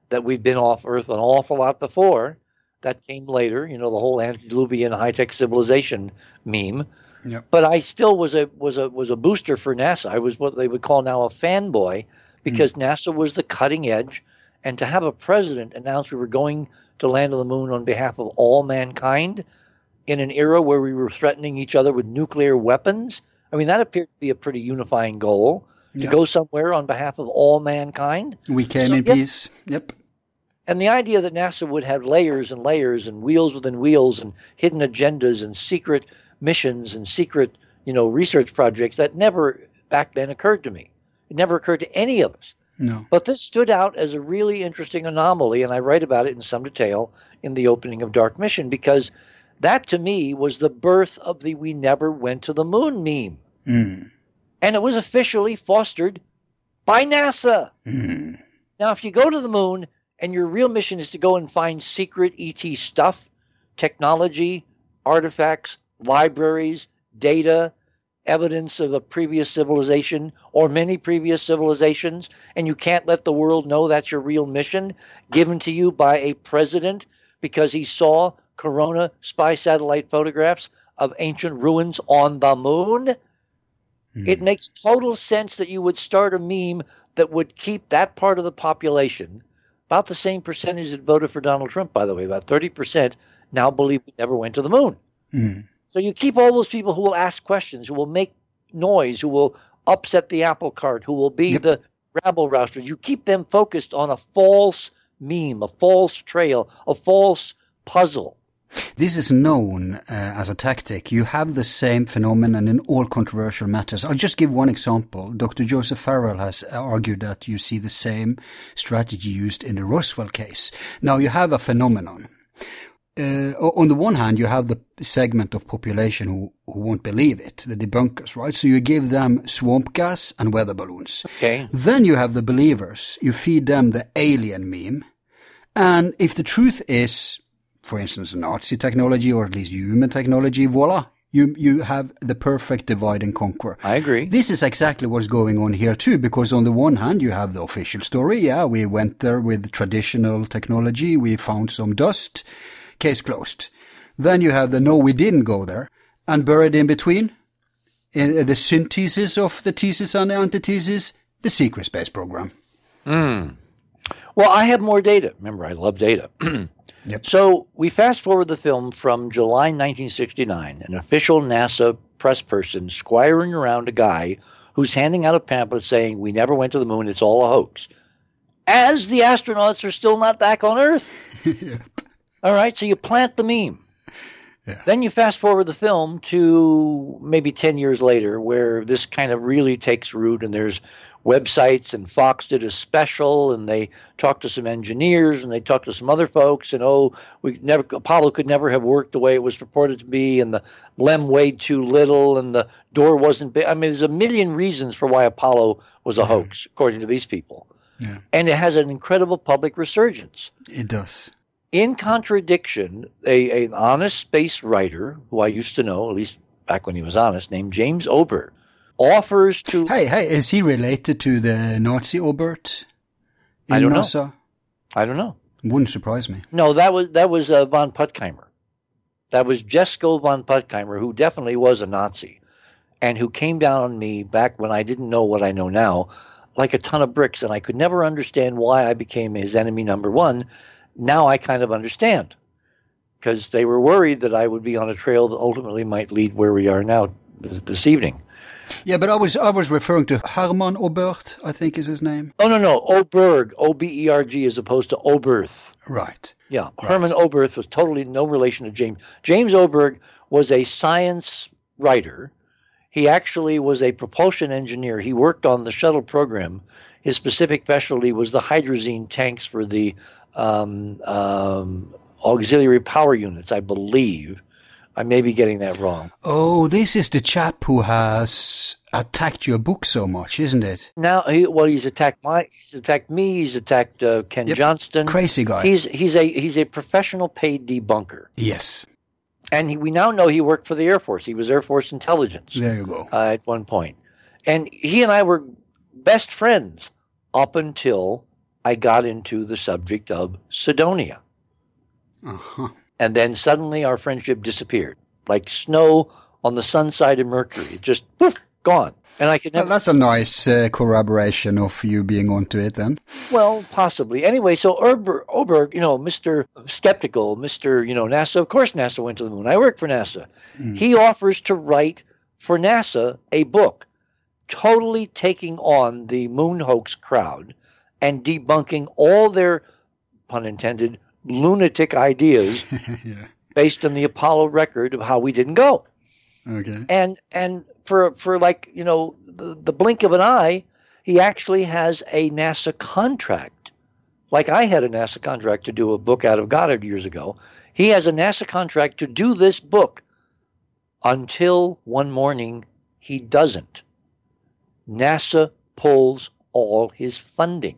that we've been off Earth an awful lot before. That came later, you know, the whole antediluvian high-tech civilization meme. Yep. But I still was a was a was a booster for NASA. I was what they would call now a fanboy hmm. because NASA was the cutting edge, and to have a president announce we were going to land on the moon on behalf of all mankind in an era where we were threatening each other with nuclear weapons. I mean, that appeared to be a pretty unifying goal to go somewhere on behalf of all mankind. We came So, in yep. peace. Yep. And the idea that NASA would have layers and layers and wheels within wheels and hidden agendas and secret missions and secret, you know, research projects that never back then occurred to me. It never occurred to any of us. No. But this stood out as a really interesting anomaly, and I write about it in some detail in the opening of Dark Mission because that to me was the birth of the we never went to the moon meme. Mm. And it was officially fostered by NASA. Mm. Now, if you go to the moon and your real mission is to go and find secret ET stuff, technology, artifacts, libraries, data, evidence of a previous civilization or many previous civilizations, and you can't let the world know that's your real mission given to you by a president because he saw Corona spy satellite photographs of ancient ruins on the moon. It makes total sense that you would start a meme that would keep that part of the population, about the same percentage that voted for Donald Trump, by the way, about 30% now believe we never went to the moon. Mm. So you keep all those people who will ask questions, who will make noise, who will upset the apple cart, who will be Yep. the rabble rousters. You keep them focused on a false meme, a false trail, a false puzzle. This is known uh, as a tactic. You have the same phenomenon in all controversial matters. I'll just give one example. Dr. Joseph Farrell has argued that you see the same strategy used in the Roswell case. Now you have a phenomenon. Uh, on the one hand, you have the segment of population who, who won't believe it, the debunkers, right? So you give them swamp gas and weather balloons. Okay. Then you have the believers. You feed them the alien meme. And if the truth is, for instance, Nazi technology or at least human technology, voila, you, you have the perfect divide and conquer. I agree. This is exactly what's going on here too, because on the one hand, you have the official story. Yeah, we went there with traditional technology. We found some dust. Case closed. Then you have the no, we didn't go there. And buried in between, in the synthesis of the thesis and the antithesis, the secret space program. Hmm. Well, I have more data. Remember, I love data. Yep. So we fast forward the film from July 1969, an official NASA press person squiring around a guy who's handing out a pamphlet saying, We never went to the moon, it's all a hoax. As the astronauts are still not back on Earth. All right, so you plant the meme. Yeah. Then you fast forward the film to maybe 10 years later, where this kind of really takes root, and there's websites, and Fox did a special, and they talked to some engineers, and they talked to some other folks, and oh, we never Apollo could never have worked the way it was purported to be, and the LEM weighed too little, and the door wasn't big. I mean, there's a million reasons for why Apollo was a hoax, according to these people. Yeah. And it has an incredible public resurgence It does. In contradiction, a, an honest space writer who I used to know, at least back when he was honest, named James Ober, offers to. Hey, hey, is he related to the Nazi Oberth? In I don't know. NASA? I don't know. Wouldn't surprise me. No, that was that was uh, von Puttkamer. That was Jesco von Puttkamer, who definitely was a Nazi, and who came down on me back when I didn't know what I know now, like a ton of bricks, and I could never understand why I became his enemy number one. Now I kind of understand, because they were worried that I would be on a trail that ultimately might lead where we are now th- this evening. Yeah, but I was I was referring to Hermann Oberth, I think is his name. Oh no, no, Oberg, O B E R G, as opposed to Oberth. Right. Yeah, Hermann Oberth was totally no relation to James. James Oberg was a science writer. He actually was a propulsion engineer. He worked on the shuttle program. His specific specialty was the hydrazine tanks for the um, um, auxiliary power units, I believe. I may be getting that wrong. Oh, this is the chap who has attacked your book so much, isn't it? Now, he, well, he's attacked my, he's attacked me. He's attacked uh, Ken Yep. Johnston. Crazy guy. He's he's a he's a professional paid debunker. yes. And he, we now know he worked for the Air Force. He was Air Force intelligence There you go. uh, at one. And he and I were best friends up until I got into the subject of Cydonia. Uh-huh. And then suddenly our friendship disappeared like snow on the sun side of Mercury. It just poof, gone. And I could Well, that's a nice uh, corroboration of you being onto it then. Well, possibly. Anyway, so Ober, Oberg, you know, Mr. Skeptical, Mr. You know, NASA. Of course, NASA went to the moon. I work for NASA. He offers to write for NASA a book, totally taking on the moon hoax crowd and debunking all their, pun intended, lunatic ideas yeah. based on the Apollo record of how we didn't go. Okay. and and for for like you know the, the blink of an eye he actually has a nasa contract like i had a nasa contract to do a book out of goddard years ago he has a nasa contract to do this book until one morning he doesn't nasa pulls all his funding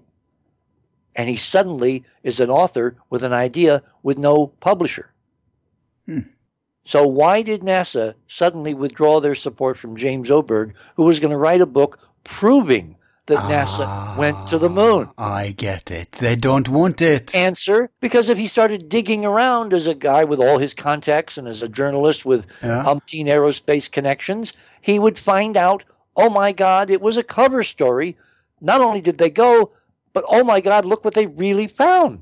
and he suddenly is an author with an idea with no publisher hmm. so why did NASA suddenly withdraw their support from James Oberg, who was going to write a book proving that NASA went to the moon? Ah, I get it. They don't want it. Answer: Because if he started digging around as a guy with all his contacts and as a journalist with Yeah. umpteen aerospace connections, he would find out, oh my God, it was a cover story. Not only did they go, but oh my God, look what they really found.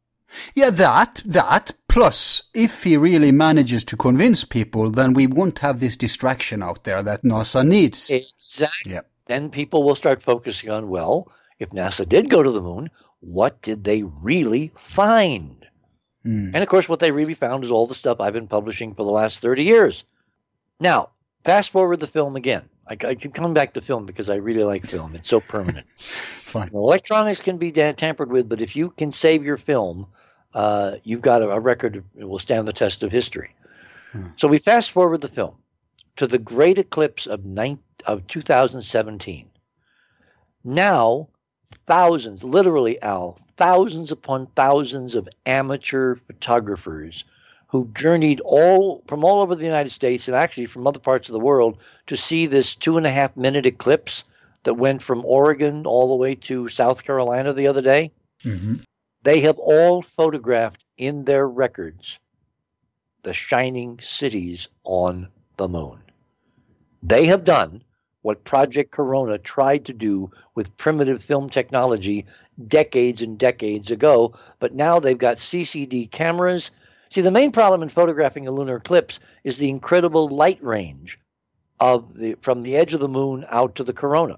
Yeah, that, that, plus, if he really manages to convince people, then we won't have this distraction out there that NASA needs. Exactly. Yeah. Then people will start focusing on, well, if NASA did go to the moon, what did they really find? Hmm. And of course, what they really found is all the stuff I've been publishing for the last 30 years. Now, fast forward the film again. I, I keep coming back to film because I really like film. It's so permanent. Fine. Electronics can be tampered with, but if you can save your film, uh, you've got a, a record that will stand the test of history. So we fast forward the film to the great eclipse of, nine, of 2017. Now, thousands, literally, Al, thousands upon thousands of amateur photographers who journeyed all from all over the United States and actually from other parts of the world to see this two and a half minute eclipse that went from Oregon all the way to South Carolina the other day. Mm-hmm. They have all photographed in their records the shining cities on the moon. They have done what Project Corona tried to do with primitive film technology decades and decades ago, but now they've got CCD cameras. See, the main problem in photographing a lunar eclipse is the incredible light range of the from the edge of the moon out to the corona.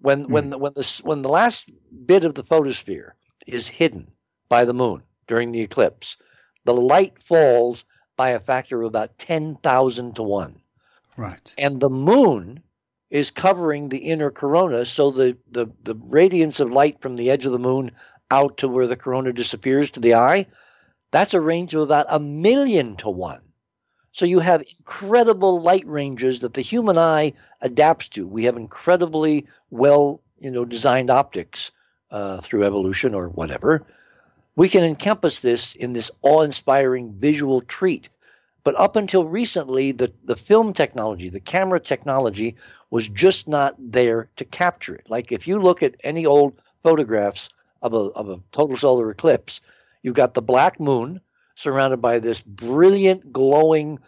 When hmm. when the, when the when the last bit of the photosphere is hidden by the moon during the eclipse, the light falls by a factor of about 10,000 to 1 Right. and the moon is covering the inner corona so the, the the radiance of light from the edge of the moon out to where the corona disappears to the eye that's a range of about a million to one. So you have incredible light ranges that the human eye adapts to. We have incredibly well you know designed optics uh, through evolution or whatever. We can encompass this in this awe-inspiring visual treat. But up until recently, the, the film technology, the camera technology, was just not there to capture it. Like if you look at any old photographs of a, of a total solar eclipse, you've got the black moon surrounded by this brilliant, glowing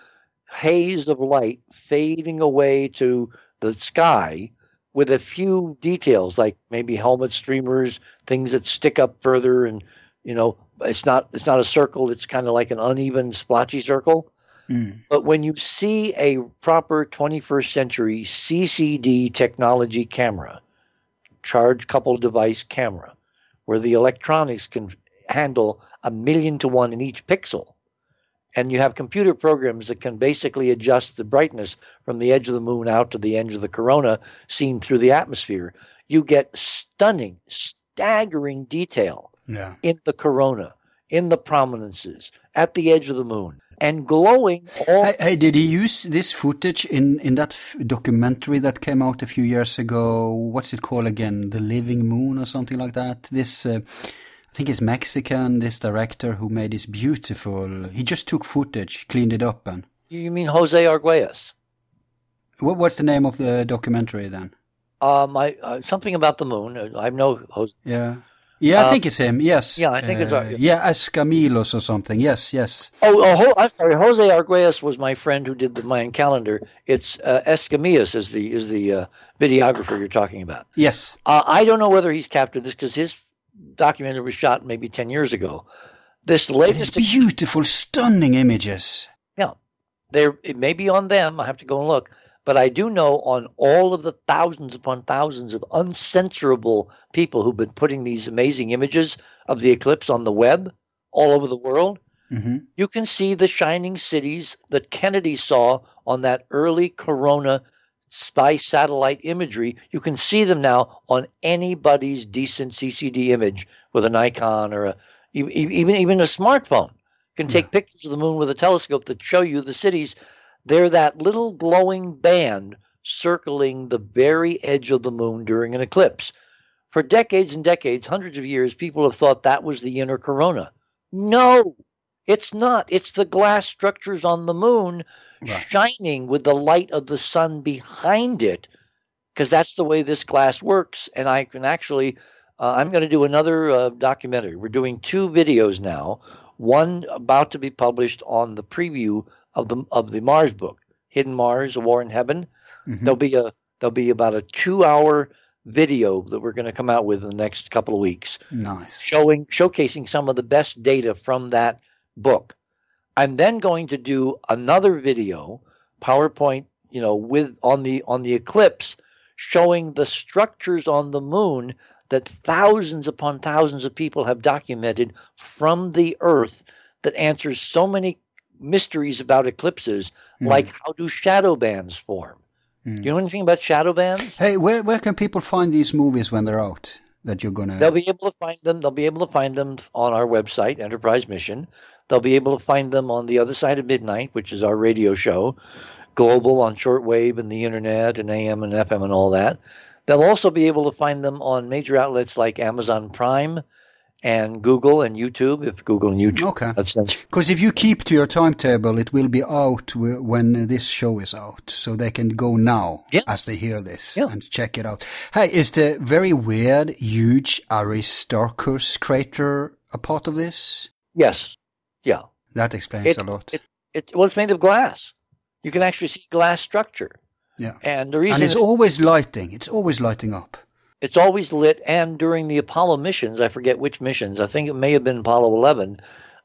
haze of light fading away to the sky with a few details like maybe helmet streamers, things that stick up further and you know it's not it's not a circle it's kind of like an uneven splotchy circle Mm. but when you see a proper 21st century CCD technology camera, charge coupled device camera, where the electronics can handle a million to one in each pixel, and you have computer programs that can basically adjust the brightness from the edge of the moon out to the edge of the corona seen through the atmosphere, you get stunning, staggering detail Yeah. in the corona, in the prominences, at the edge of the moon, and glowing all. Hey, hey, did he use this footage in, in that f- documentary that came out a few years ago? What's it called again? The Living Moon or something like that? This, uh, I think it's Mexican, this director who made this beautiful, he just took footage, cleaned it up and, You mean Jose Arguelles? what, what's the name of the documentary then? Um, I uh, something about the moon. Uh, I know Jose. Yeah. Yeah, I Uh, think it's him. Yes. yeah, I think it's, uh, Uh, yeah, Escamilos or something. Yes, yes. Oh, oh I'm sorry. Jose Arguelles was my friend who did the Mayan calendar. It's uh, Escamilla's is the is the uh, videographer you're talking about. Yes. Uh, I don't know whether he's captured this because his documentary was shot maybe ten years ago. This latest, beautiful, stunning images. Yeah. There it may be on them. I have to go and look, but I do know on all of the thousands upon thousands of uncensorable people who've been putting these amazing images of the eclipse on the web all over the world. hmm you can see the shining cities that Kennedy saw on that early corona spy satellite imagery. You can see them now on anybody's decent CCD image with a Nikon or a even even a smartphone. You can take pictures of the moon with a telescope that show you the cities. They're that little glowing band circling the very edge of the moon during an eclipse. For decades and decades, hundreds of years, people have thought that was the inner corona. No, it's not. It's the glass structures on the moon Right. shining with the light of the sun behind it, because that's the way this glass works. And I can actually, uh, I'm going to do another uh, documentary. We're doing two videos now. One about to be published on the preview of the of the Mars book, Hidden Mars: A War in Heaven. Mhm. There'll be a there'll be about a two hour video that we're going to come out with in the next couple of weeks Nice. showing showcasing some of the best data from that book. I'm then going to do another video, PowerPoint, you know, with on the on the eclipse, showing the structures on the moon that thousands upon thousands of people have documented from the Earth that answers so many mysteries about eclipses, Mm. like how do shadow bands form? Mm. Do you know anything about shadow bands? Hey, where where can people find these movies when they're out? That you're gonna. They'll be able to find them. They'll be able to find them on our website, Enterprise Mission. They'll be able to find them on the other side of midnight, which is our radio show, global on shortwave and the internet and AM and FM and all that. They'll also be able to find them on major outlets like Amazon Prime and Google and YouTube. If Google and YouTube, Okay. Because if you keep to your timetable, it will be out w- when this show is out, so they can go now Yeah. as they hear this Yeah. and check it out. Hey, is the very weird, huge Aristarchus crater a part of this? Yes, yeah. That explains It- a lot. it- It well, it's made of glass. You can actually see glass structure. Yeah. And the reason and it's it- always lighting. It's always lighting up. It's always lit, and during the Apollo missions, I forget which missions. I think it may have been Apollo 11.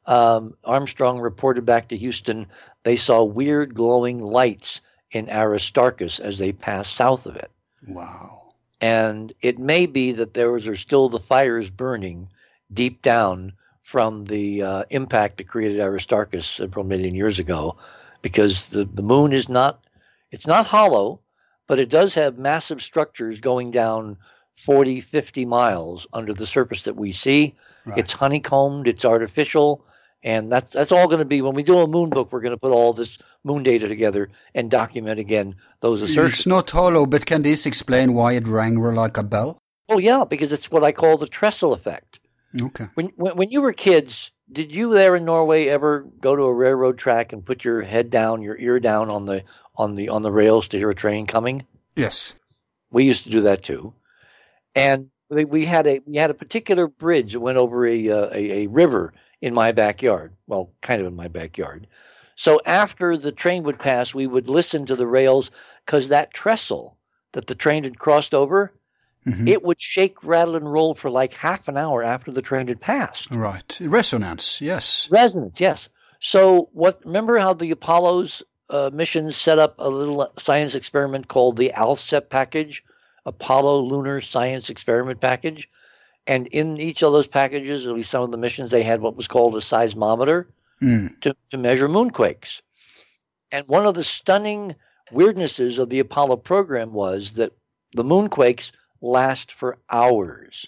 Um, Armstrong reported back to Houston they saw weird glowing lights in Aristarchus as they passed south of it, Wow. and it may be that there was are still the fires burning deep down from the uh, impact that created Aristarchus several million years ago, because the the moon is not it's not hollow, but it does have massive structures going down 40, 50 miles under the surface that we see. Right. It's honeycombed, it's artificial, and that's that's all going to be when we do a moon book. We're going to put all this moon data together and document again those assertions. It's not hollow, but can this explain why it rang like a bell? Oh yeah, because it's what I call the trestle effect. Okay. When, when when you were kids, did you there in Norway ever go to a railroad track and put your head down, your ear down on the on the on the rails to hear a train coming? Yes. We used to do that too, and we, we had a we had a particular bridge that went over a, uh, a a river in my backyard. Well, kind of in my backyard. So after the train would pass, we would listen to the rails because that trestle that the train had crossed over, Mhm. it would shake, rattle, and roll for like half an hour after the train had passed. Right. Resonance. Yes. Resonance, yes. So what? Remember how the Apollo's uh, missions set up a little science experiment called the ALSEP package, Apollo Lunar Science Experiment Package, and in each of those packages, at least some of the missions, they had what was called a seismometer Mm. to, to measure moonquakes. And one of the stunning weirdnesses of the Apollo program was that the moonquakes last for hours,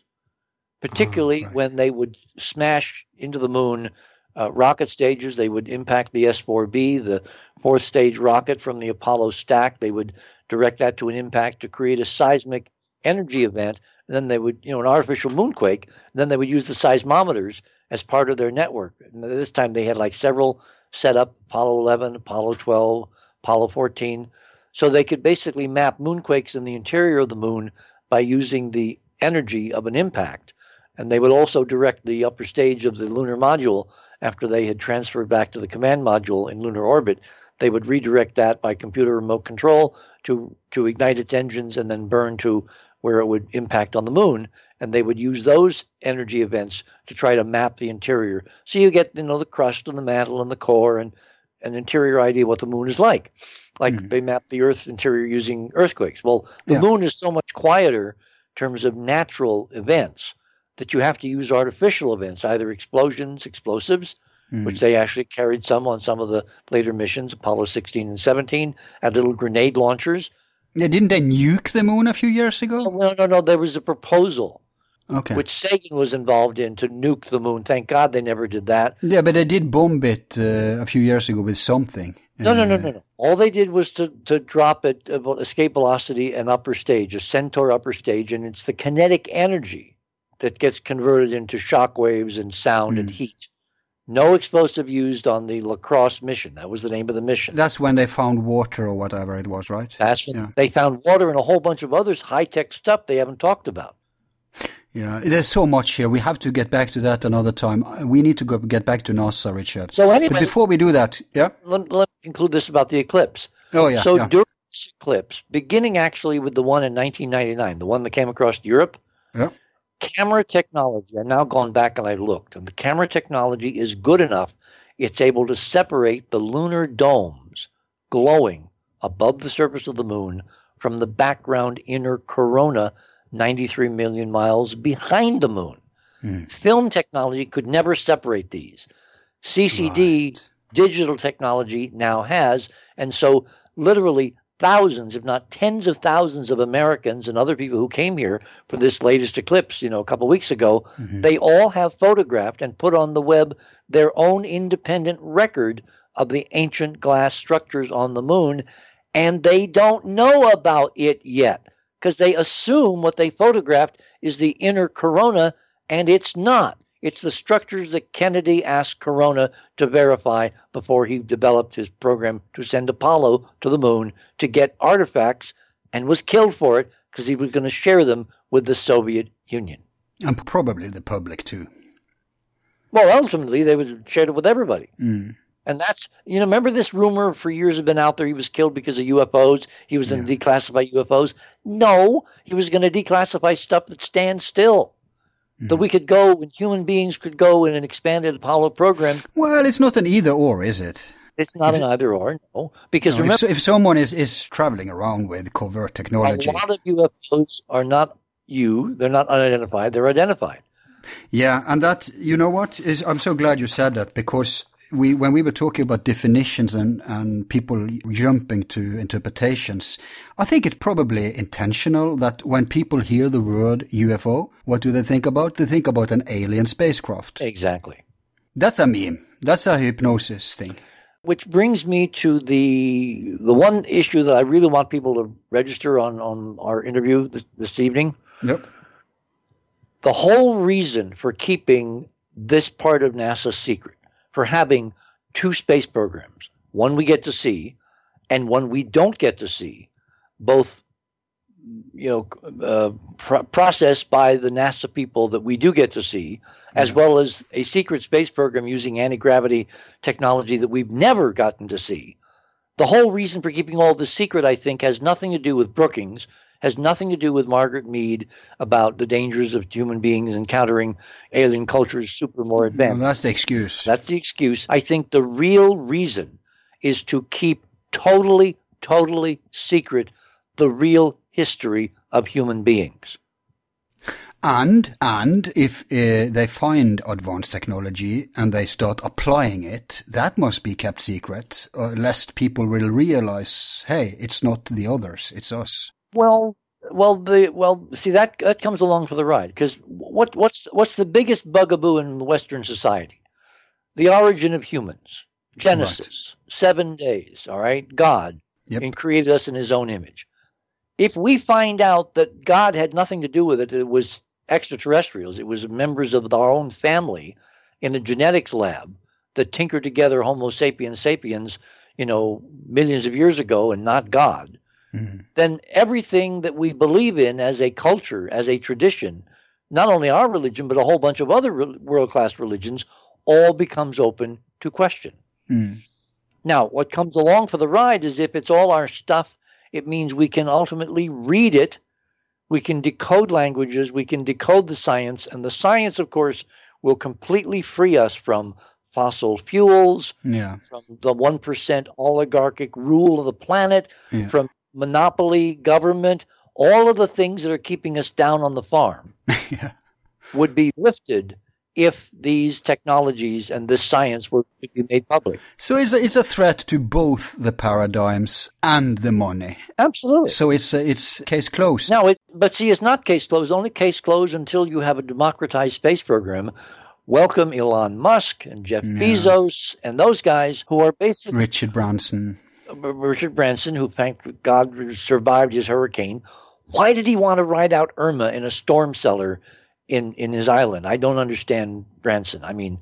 particularly right. when they would smash into the moon uh, rocket stages. They would impact the S 4B, the fourth stage rocket from the Apollo stack. They would direct that to an impact to create a seismic energy event. And then they would, you know, an artificial moonquake. Then they would use the seismometers as part of their network. And this time they had like several set up Apollo 11, Apollo 12, Apollo 14. So they could basically map moonquakes in the interior of the moon by using the energy of an impact. And they would also direct the upper stage of the lunar module after they had transferred back to the command module in lunar orbit. They would redirect that by computer remote control to, to ignite its engines and then burn to where it would impact on the moon. And they would use those energy events to try to map the interior. So you get, you know, the crust and the mantle and the core and an interior idea what the moon is like. Like Mm. they map the Earth interior using earthquakes. Well, the Yeah. moon is so much quieter in terms of natural events that you have to use artificial events, either explosions, explosives, Mm. which they actually carried some on some of the later missions, Apollo 16 and 17, had little grenade launchers. Yeah, didn't they nuke the moon a few years ago? no, no, no. There was a proposal Okay. which Sagan was involved in to nuke the moon. Thank God they never did that. yeah, but they did bomb it uh, a few years ago with something. No, no, no, Uh, no, no. All they did was to, to drop it at escape velocity and upper stage, a Centaur upper stage, and it's the kinetic energy that gets converted into shock waves and sound and Hmm. heat. No explosive used on the LCROSS mission. That was the name of the mission. That's when they found water or whatever it was, right? That's when Yeah. they found water and a whole bunch of others high tech stuff they haven't talked about. Yeah, there's so much here. We have to get back to that another time. We need to go get back to NASA, Richard. So But anyway, before we do that, yeah. let, let me conclude this about the eclipse. Oh yeah. so yeah. during this eclipse, beginning actually with the one in 1999, the one that came across Europe, Yeah. camera technology, I've now gone back and I looked, and the camera technology is good enough. It's able to separate the lunar domes glowing above the surface of the moon from the background inner corona 93 million miles behind the moon. Hmm. Film technology could never separate these. CCD Right. digital technology now has. And so, literally, thousands, if not tens of thousands of Americans and other people who came here for this latest eclipse, you know, a couple weeks ago, Mhm. they all have photographed and put on the web their own independent record of the ancient glass structures on the moon. And they don't know about it yet because they assume what they photographed is the inner corona, and it's not. It's the structures that Kennedy asked Corona to verify before he developed his program to send Apollo to the moon to get artifacts and was killed for it because he was going to share them with the Soviet Union. And probably the public too. Well, ultimately, they would share it with everybody. Mm. And that's, you know, remember this rumor for years had been out there he was killed because of UFOs? He was going to declassify UFOs? No, he was going to declassify stuff that stands still. That hmm. we could go and human beings could go in an expanded Apollo program. Well, it's not an either or, is it? It's not If an either or, no. Because No, if, remember, so- if someone is, is traveling around with covert technology, a lot of UFOs are not you, they're not unidentified, they're identified. Yeah, and that you know what is I'm so glad you said that because we when we were talking about definitions and and people jumping to interpretations, I think it's probably intentional that when people hear the word UFO, what do they think about? They think about an alien spacecraft. Exactly. That's a meme. That's a hypnosis thing. Which brings me to the the one issue that I really want people to register on on our interview this, this evening. Yep. the whole reason for keeping this part of NASA secret, for having two space programs, one we get to see and one we don't get to see, both you know uh, pr- processed by the NASA people that we do get to see, as well as a secret space program using anti-gravity technology that we've never gotten to see. The whole reason for keeping all this secret, I think, has nothing to do with Brookings, has nothing to do with Margaret Mead about the dangers of human beings encountering alien cultures super more Well, advanced. that's the excuse. That's the excuse. I think the real reason is to keep totally, totally secret the real history of human beings. And and if uh, they find advanced technology and they start applying it, that must be kept secret, uh, lest people will realize, hey, it's not the others, it's us. Well, well, the well, see that that comes along for the ride because what what's what's the biggest bugaboo in Western society? The origin of humans, Genesis, seven days. All right, God Yep. and created us in His own image. If we find out that God had nothing to do with it, it was extraterrestrials. It was members of our own family in a genetics lab that tinkered together Homo sapiens sapiens, you know, millions of years ago, and not God then everything that we believe in as a culture, as a tradition, not only our religion, but a whole bunch of other re- world class religions, all becomes open to question. Mm. Now, what comes along for the ride is if it's all our stuff, it means we can ultimately read it. We can decode languages, we can decode the science, and the science, of course, will completely free us from fossil fuels, Yeah. from the 1% oligarchic rule of the planet, Yeah. from monopoly government, all of the things that are keeping us down on the farm yeah. would be lifted if these technologies and this science were to be made public. So it's a, it's a threat to both the paradigms and the money. Absolutely. So it's a, it's case closed. Now, it, but see, it's not case closed. Only case closed until you have a democratized space program. Welcome Elon Musk and Jeff Yeah. Bezos and those guys who are basically Richard Branson. Richard Branson, who thank God survived his hurricane. Why did he want to ride out Irma in a storm cellar in, in his island? I don't understand Branson. I mean,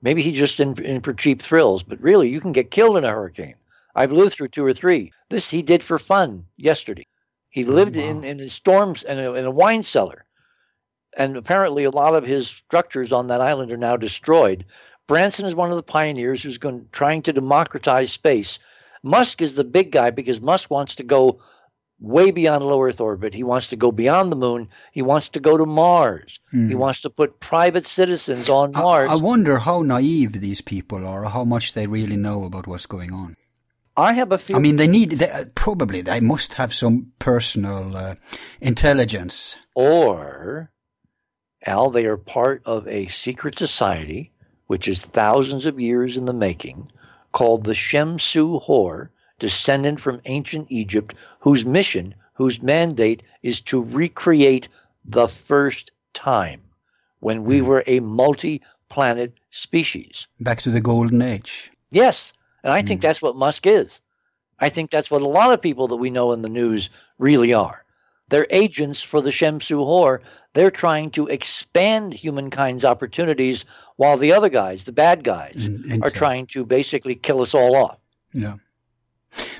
maybe he just in, in for cheap thrills, but really, you can get killed in a hurricane. I've lived through two or three. This he did for fun yesterday. He oh, lived in, in his storms in a, in a wine cellar. And apparently, a lot of his structures on that island are now destroyed. Branson is one of the pioneers who's going trying to democratize space. Musk is the big guy because Musk wants to go way beyond low Earth orbit. He wants to go beyond the moon. He wants to go to Mars. He wants to put private citizens on Hmm. I, Mars. I wonder how naive these people are, or how much they really know about what's going on. I have a feeling. I mean, they need they, uh, probably they must have some personal uh, intelligence. or, Al, they are part of a secret society, which is thousands of years in the making, called the Shemsu Hor, descendant from ancient Egypt, whose mission, whose mandate is to recreate the first time when we hmm. were a multi planet species. Back to the golden age. Yes. And I think hmm. that's what Musk is. I think that's what a lot of people that we know in the news really are. They're agents for the Shemsu Hor. They're trying to expand humankind's opportunities while the other guys, the bad guys, are trying to basically kill us all off. Yeah.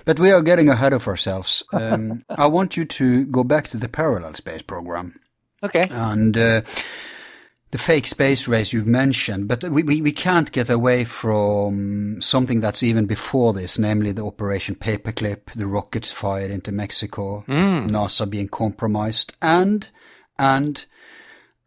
But we are getting ahead of ourselves. Um, I want you to go back to the parallel space program. Okay. and uh, the fake space race you've mentioned, but we, we, we can't get away from something that's even before this, namely the Operation Paperclip, the rockets fired into Mexico, mm. NASA being compromised, and and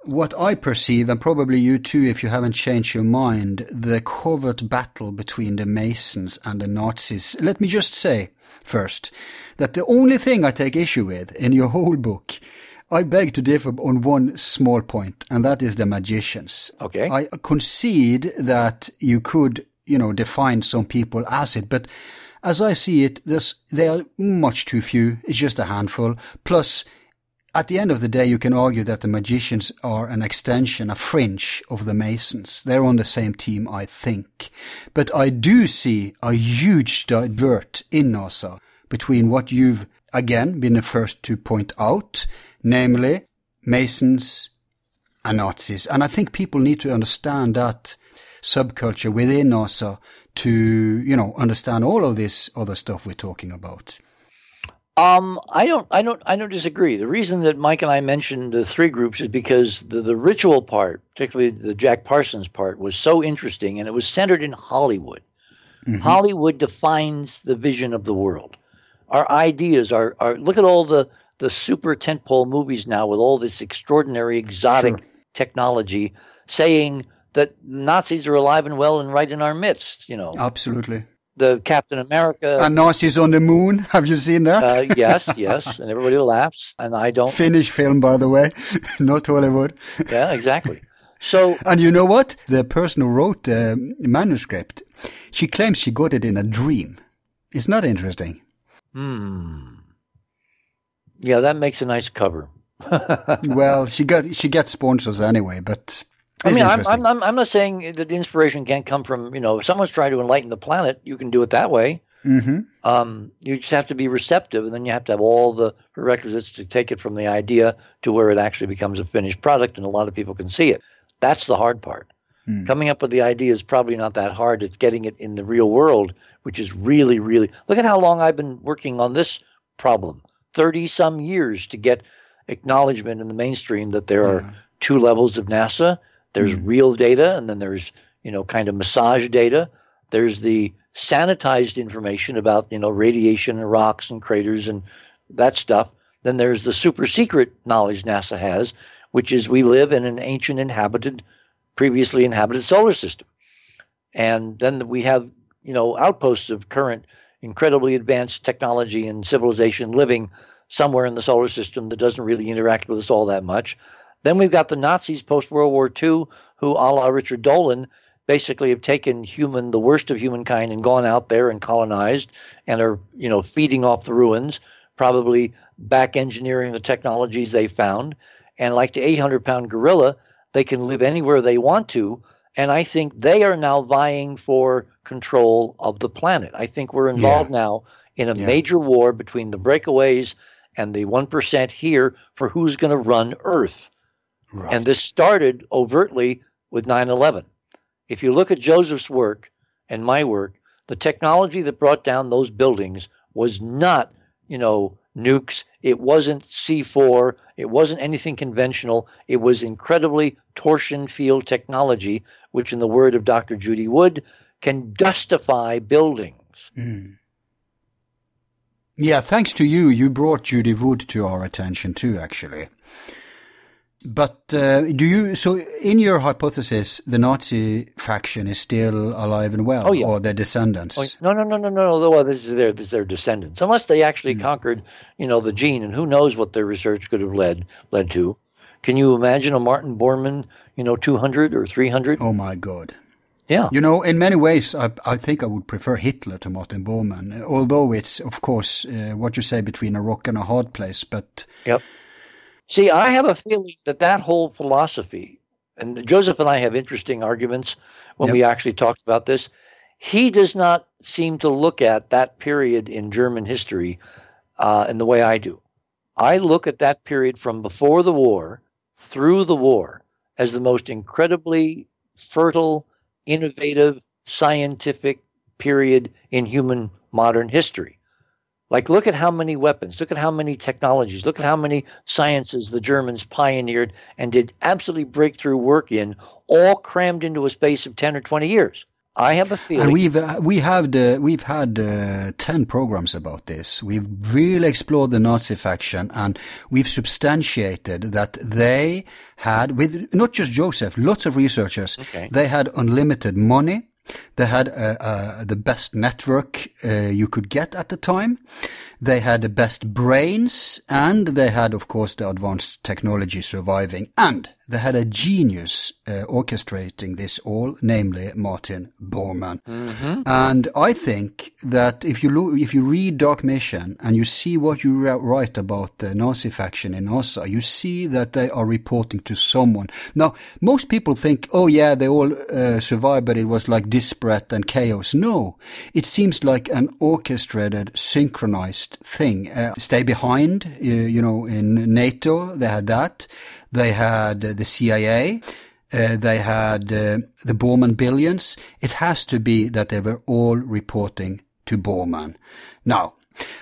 what I perceive, and probably you too, if you haven't changed your mind, the covert battle between the Masons and the Nazis. Let me just say first that the only thing I take issue with in your whole book, I beg to differ on one small point, and that is the magicians. Okay. I concede that you could, you know, define some people as it, but as I see it, there's, they are much too few. It's just a handful. Plus, at the end of the day, you can argue that the magicians are an extension, a fringe of the Masons. They're on the same team, I think. But I do see a huge divert in NASA between what you've, again, been the first to point out, namely Masons and Nazis. And I think people need to understand that subculture within NASA to, you know, understand all of this other stuff we're talking about. Um, I don't, I don't, I don't disagree. The reason that Mike and I mentioned the three groups is because the, the ritual part, particularly the Jack Parsons part, was so interesting, and it was centered in Hollywood. Hollywood defines the vision of the world. Our ideas are, are look at all the the super tentpole movies now with all this extraordinary exotic Sure. technology, saying that Nazis are alive and well and right in our midst. You know, Absolutely. the Captain America. And Nazis on the moon. Have you seen that? uh, yes, yes, and everybody laughs, and I don't. Finnish film, by the way, not Hollywood. Yeah, exactly. So And you know what? The person who wrote the manuscript, she claims she got it in a dream. It's not interesting. Hmm. Yeah, that makes a nice cover. well, she got she gets sponsors anyway, but I mean, I'm. I'm, I'm, I'm not saying that the inspiration can't come from, you know, if someone's trying to enlighten the planet, you can do it that way. hmm Um, you just have to be receptive, and then you have to have all the prerequisites to take it from the idea to where it actually becomes a finished product, and a lot of people can see it. That's the hard part. Hmm. Coming up with the idea is probably not that hard. It's getting it in the real world, which is really, really. Look at how long I've been working on this problem. 30 some years to get acknowledgement in the mainstream that there are two levels of NASA. There's Mm. real data, and then there's you know kind of massage data. There's the sanitized information about you know radiation and rocks and craters and that stuff. Then there's the super secret knowledge NASA has, which is we live in an ancient inhabited, previously inhabited solar system, and then we have you know outposts of current incredibly advanced technology and civilization living somewhere in the solar system that doesn't really interact with us all that much. Then we've got the Nazis post World War II, who, a la Richard Dolan, basically have taken human, the worst of humankind, and gone out there and colonized, and are you know feeding off the ruins, probably back engineering the technologies they found, and like the 800 pound gorilla, they can live anywhere they want to. And I think they are now vying for control of the planet. I think we're involved now in a Yeah. major war between the breakaways and the 1% here for who's going to run Earth. Right. And this started overtly with 9 11. If you look at Joseph's work and my work, the technology that brought down those buildings was not, you know, nukes. It wasn't C4. It wasn't anything conventional. It was incredibly torsion field technology, which, in the word of Dr. Judy Wood, can dustify buildings. Mm. Yeah, thanks to you, you brought Judy Wood to our attention too, actually. But uh, do you, so in your hypothesis, the Nazi faction is still alive and well, Oh, yeah. or their descendants? Oh, no, no, no, no, no, no. Well, this is their this is their descendants, unless they actually Hmm. conquered, you know, the gene, and who knows what their research could have led led to. Can you imagine a Martin Bormann, you know, two hundred or three hundred? Oh my God. Yeah, You know, in many ways, I, I think I would prefer Hitler to Martin Bormann, although it's, of course, uh, what you say between a rock and a hard place, but Yep. See, I have a feeling that that whole philosophy, and Joseph and I have interesting arguments when Yep. we actually talked about this. He does not seem to look at that period in German history uh, in the way I do. I look at that period from before the war through the war as the most incredibly fertile, innovative, scientific period in human modern history. Like, look at how many weapons, look at how many technologies, look at how many sciences the Germans pioneered and did absolutely breakthrough work in, all crammed into a space of 10 or 20 years. I have a feeling. And we've uh, we had uh, we've had uh, ten programs about this. We've really explored the Nazi faction, and we've substantiated that they had, with not just Joseph, lots of researchers. Okay. They had unlimited money. They had uh, uh, the best network uh, you could get at the time. They had the best brains, and they had, of course, the advanced technology surviving. And they had a genius uh, orchestrating this all, namely Martin Bormann. And I think that if you look, if you read Dark Mission and you see what you ri- write about the Nazi faction in NASA, you see that they are reporting to someone. Now, most people think, oh yeah, they all uh, survived, but it was like disparate and chaos. No, it seems like an orchestrated, synchronized thing. Uh, stay behind, uh, you know, in NATO, they had that. They had uh, the CIA. Uh, they had uh, the Bormann billions. It has to be that they were all reporting to Bormann. Now,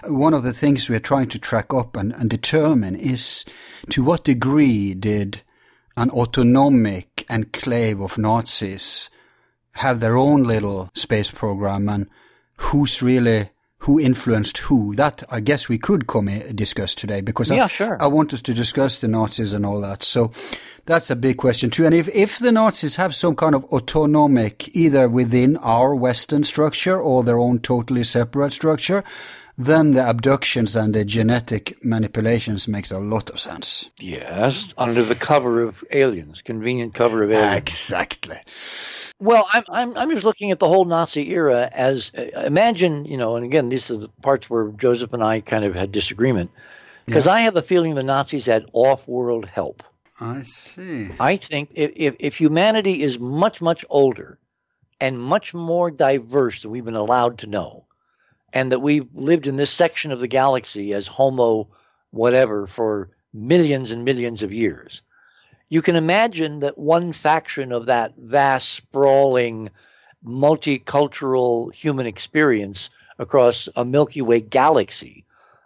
one of the things we're trying to track up and, and determine is to what degree did an autonomic enclave of Nazis have their own little space program and who's really who influenced who that i guess we could come eh, discuss today because Yeah, I, sure. I want us to discuss the nazis and all that so that's a big question too and if if the nazis have some kind of autonomic either within our western structure or their own totally separate structure then the abductions and the genetic manipulations makes a lot of sense. Yes, under the cover of aliens, convenient cover of aliens. exactly. Well, I'm, I'm, I'm just looking at the whole Nazi era as uh, imagine, you know, and again, these are the parts where Joseph and I kind of had disagreement. Because I have a feeling the Nazis had off world help. i see. I think if, if, if humanity is much, much older and much more diverse than we've been allowed to know, and that we've lived in this section of the galaxy as Homo whatever for millions and millions of years, you can imagine that one faction of that vast, sprawling, multicultural human experience across a Milky Way galaxy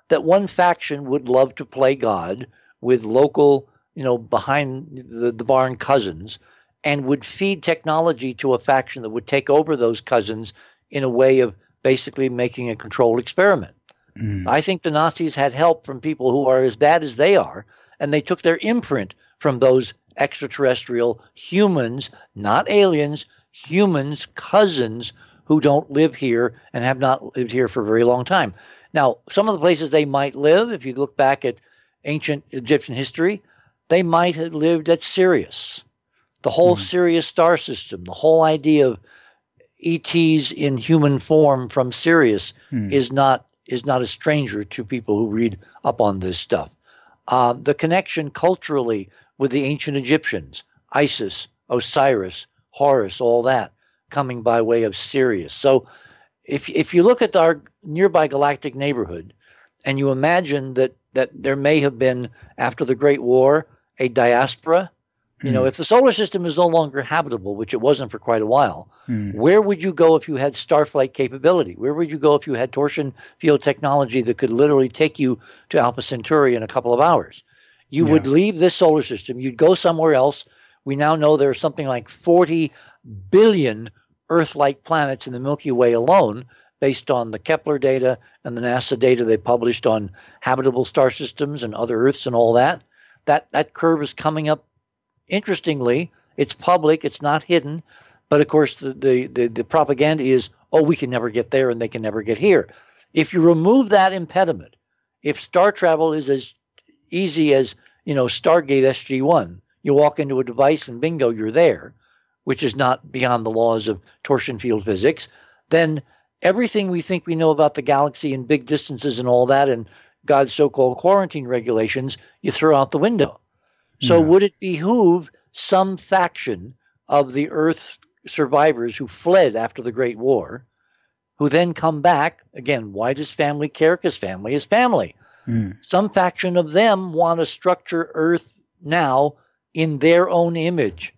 that one faction would love to play God with local, you know, behind the, the barn cousins and would feed technology to a faction that would take over those cousins in a way of basically making a controlled experiment. Mm. I think the Nazis had help from people who are as bad as they are, and they took their imprint from those extraterrestrial humans, not aliens, humans, cousins who don't live here and have not lived here for a very long time. Now, some of the places they might live, if you look back at ancient Egyptian history, they might have lived at Sirius. The whole mm-hmm. Sirius star system, the whole idea of ETs in human form from Sirius mm. is not is not a stranger to people who read up on this stuff. Um, the connection culturally with the ancient Egyptians, Isis, Osiris, Horus, all that coming by way of Sirius. So if if you look at our nearby galactic neighborhood and you imagine that that there may have been after the Great War a diaspora, mm. you know, hmm. if the solar system is no longer habitable, which it wasn't for quite a while, mm. where would you go if you had starflight capability? Where would you go if you had torsion field technology that could literally take you to Alpha Centauri in a couple of hours? You yeah. would leave this solar system, you'd go somewhere else. We now know there's something like 40 billion Earth like planets in the Milky Way alone, based on the Kepler data and the NASA data they published on habitable star systems and other Earths and all that. That, that curve is coming up interestingly. It's public, it's not hidden. But of course, the, the, the, the propaganda is, oh, we can never get there and they can never get here. If you remove that impediment, if star travel is as easy as, you know, Stargate SG1, you walk into a device and bingo, you're there which is not beyond the laws of torsion field physics, then everything we think we know about the galaxy and big distances and all that and God's so called quarantine regulations, you throw out the window. So, yeah. would it behoove some faction of the Earth survivors who fled after the Great War, who then come back? Again, why does family care? Because family is family. Mm. Some faction of them want to structure Earth now in their own image.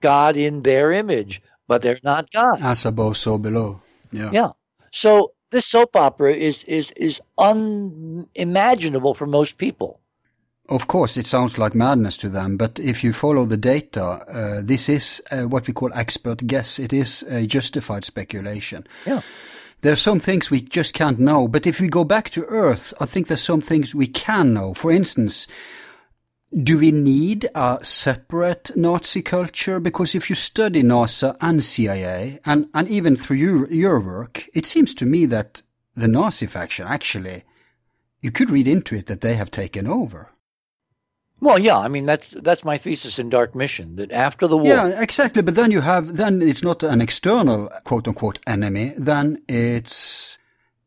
God in their image, but they're not God. As above, so below. Yeah. Yeah. So this soap opera is is is unimaginable for most people. Of course, it sounds like madness to them, but if you follow the data, uh, this is uh, what we call expert guess. It is a justified speculation. Yeah. There are some things we just can't know, but if we go back to Earth, I think there's some things we can know. For instance, do we need a separate Nazi culture? Because if you study NASA and CIA, and, and even through your, your work, it seems to me that the Nazi faction actually, you could read into it that they have taken over. Well, yeah, I mean that's that's my thesis in Dark Mission that after the war. Yeah, exactly. But then you have then it's not an external quote unquote enemy. Then it's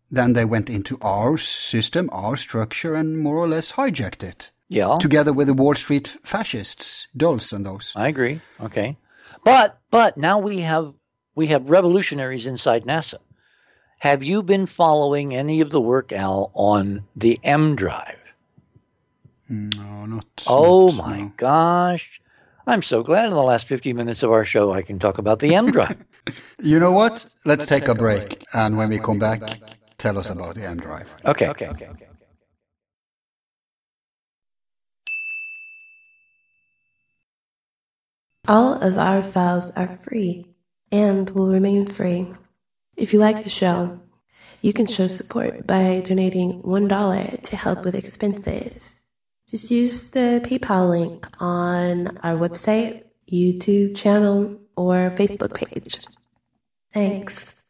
then they went into our system, our structure, and more or less hijacked it. Yeah. Together with the Wall Street fascists, Dulles and those. I agree. Okay. But but now we have we have revolutionaries inside NASA. Have you been following any of the work, Al, on the M drive? No, not. Oh not, my no. gosh. I'm so glad in the last 50 minutes of our show I can talk about the M drive. you know what? Let's, Let's take, take, a break. break. And when we come back, back tell us about the M drive. Okay. Okay. Okay. okay. All of our files are free and will remain free. If you like the show, you can show support by donating $1 to help with expenses. Just use the PayPal link on our website, YouTube channel, or Facebook page. Thanks.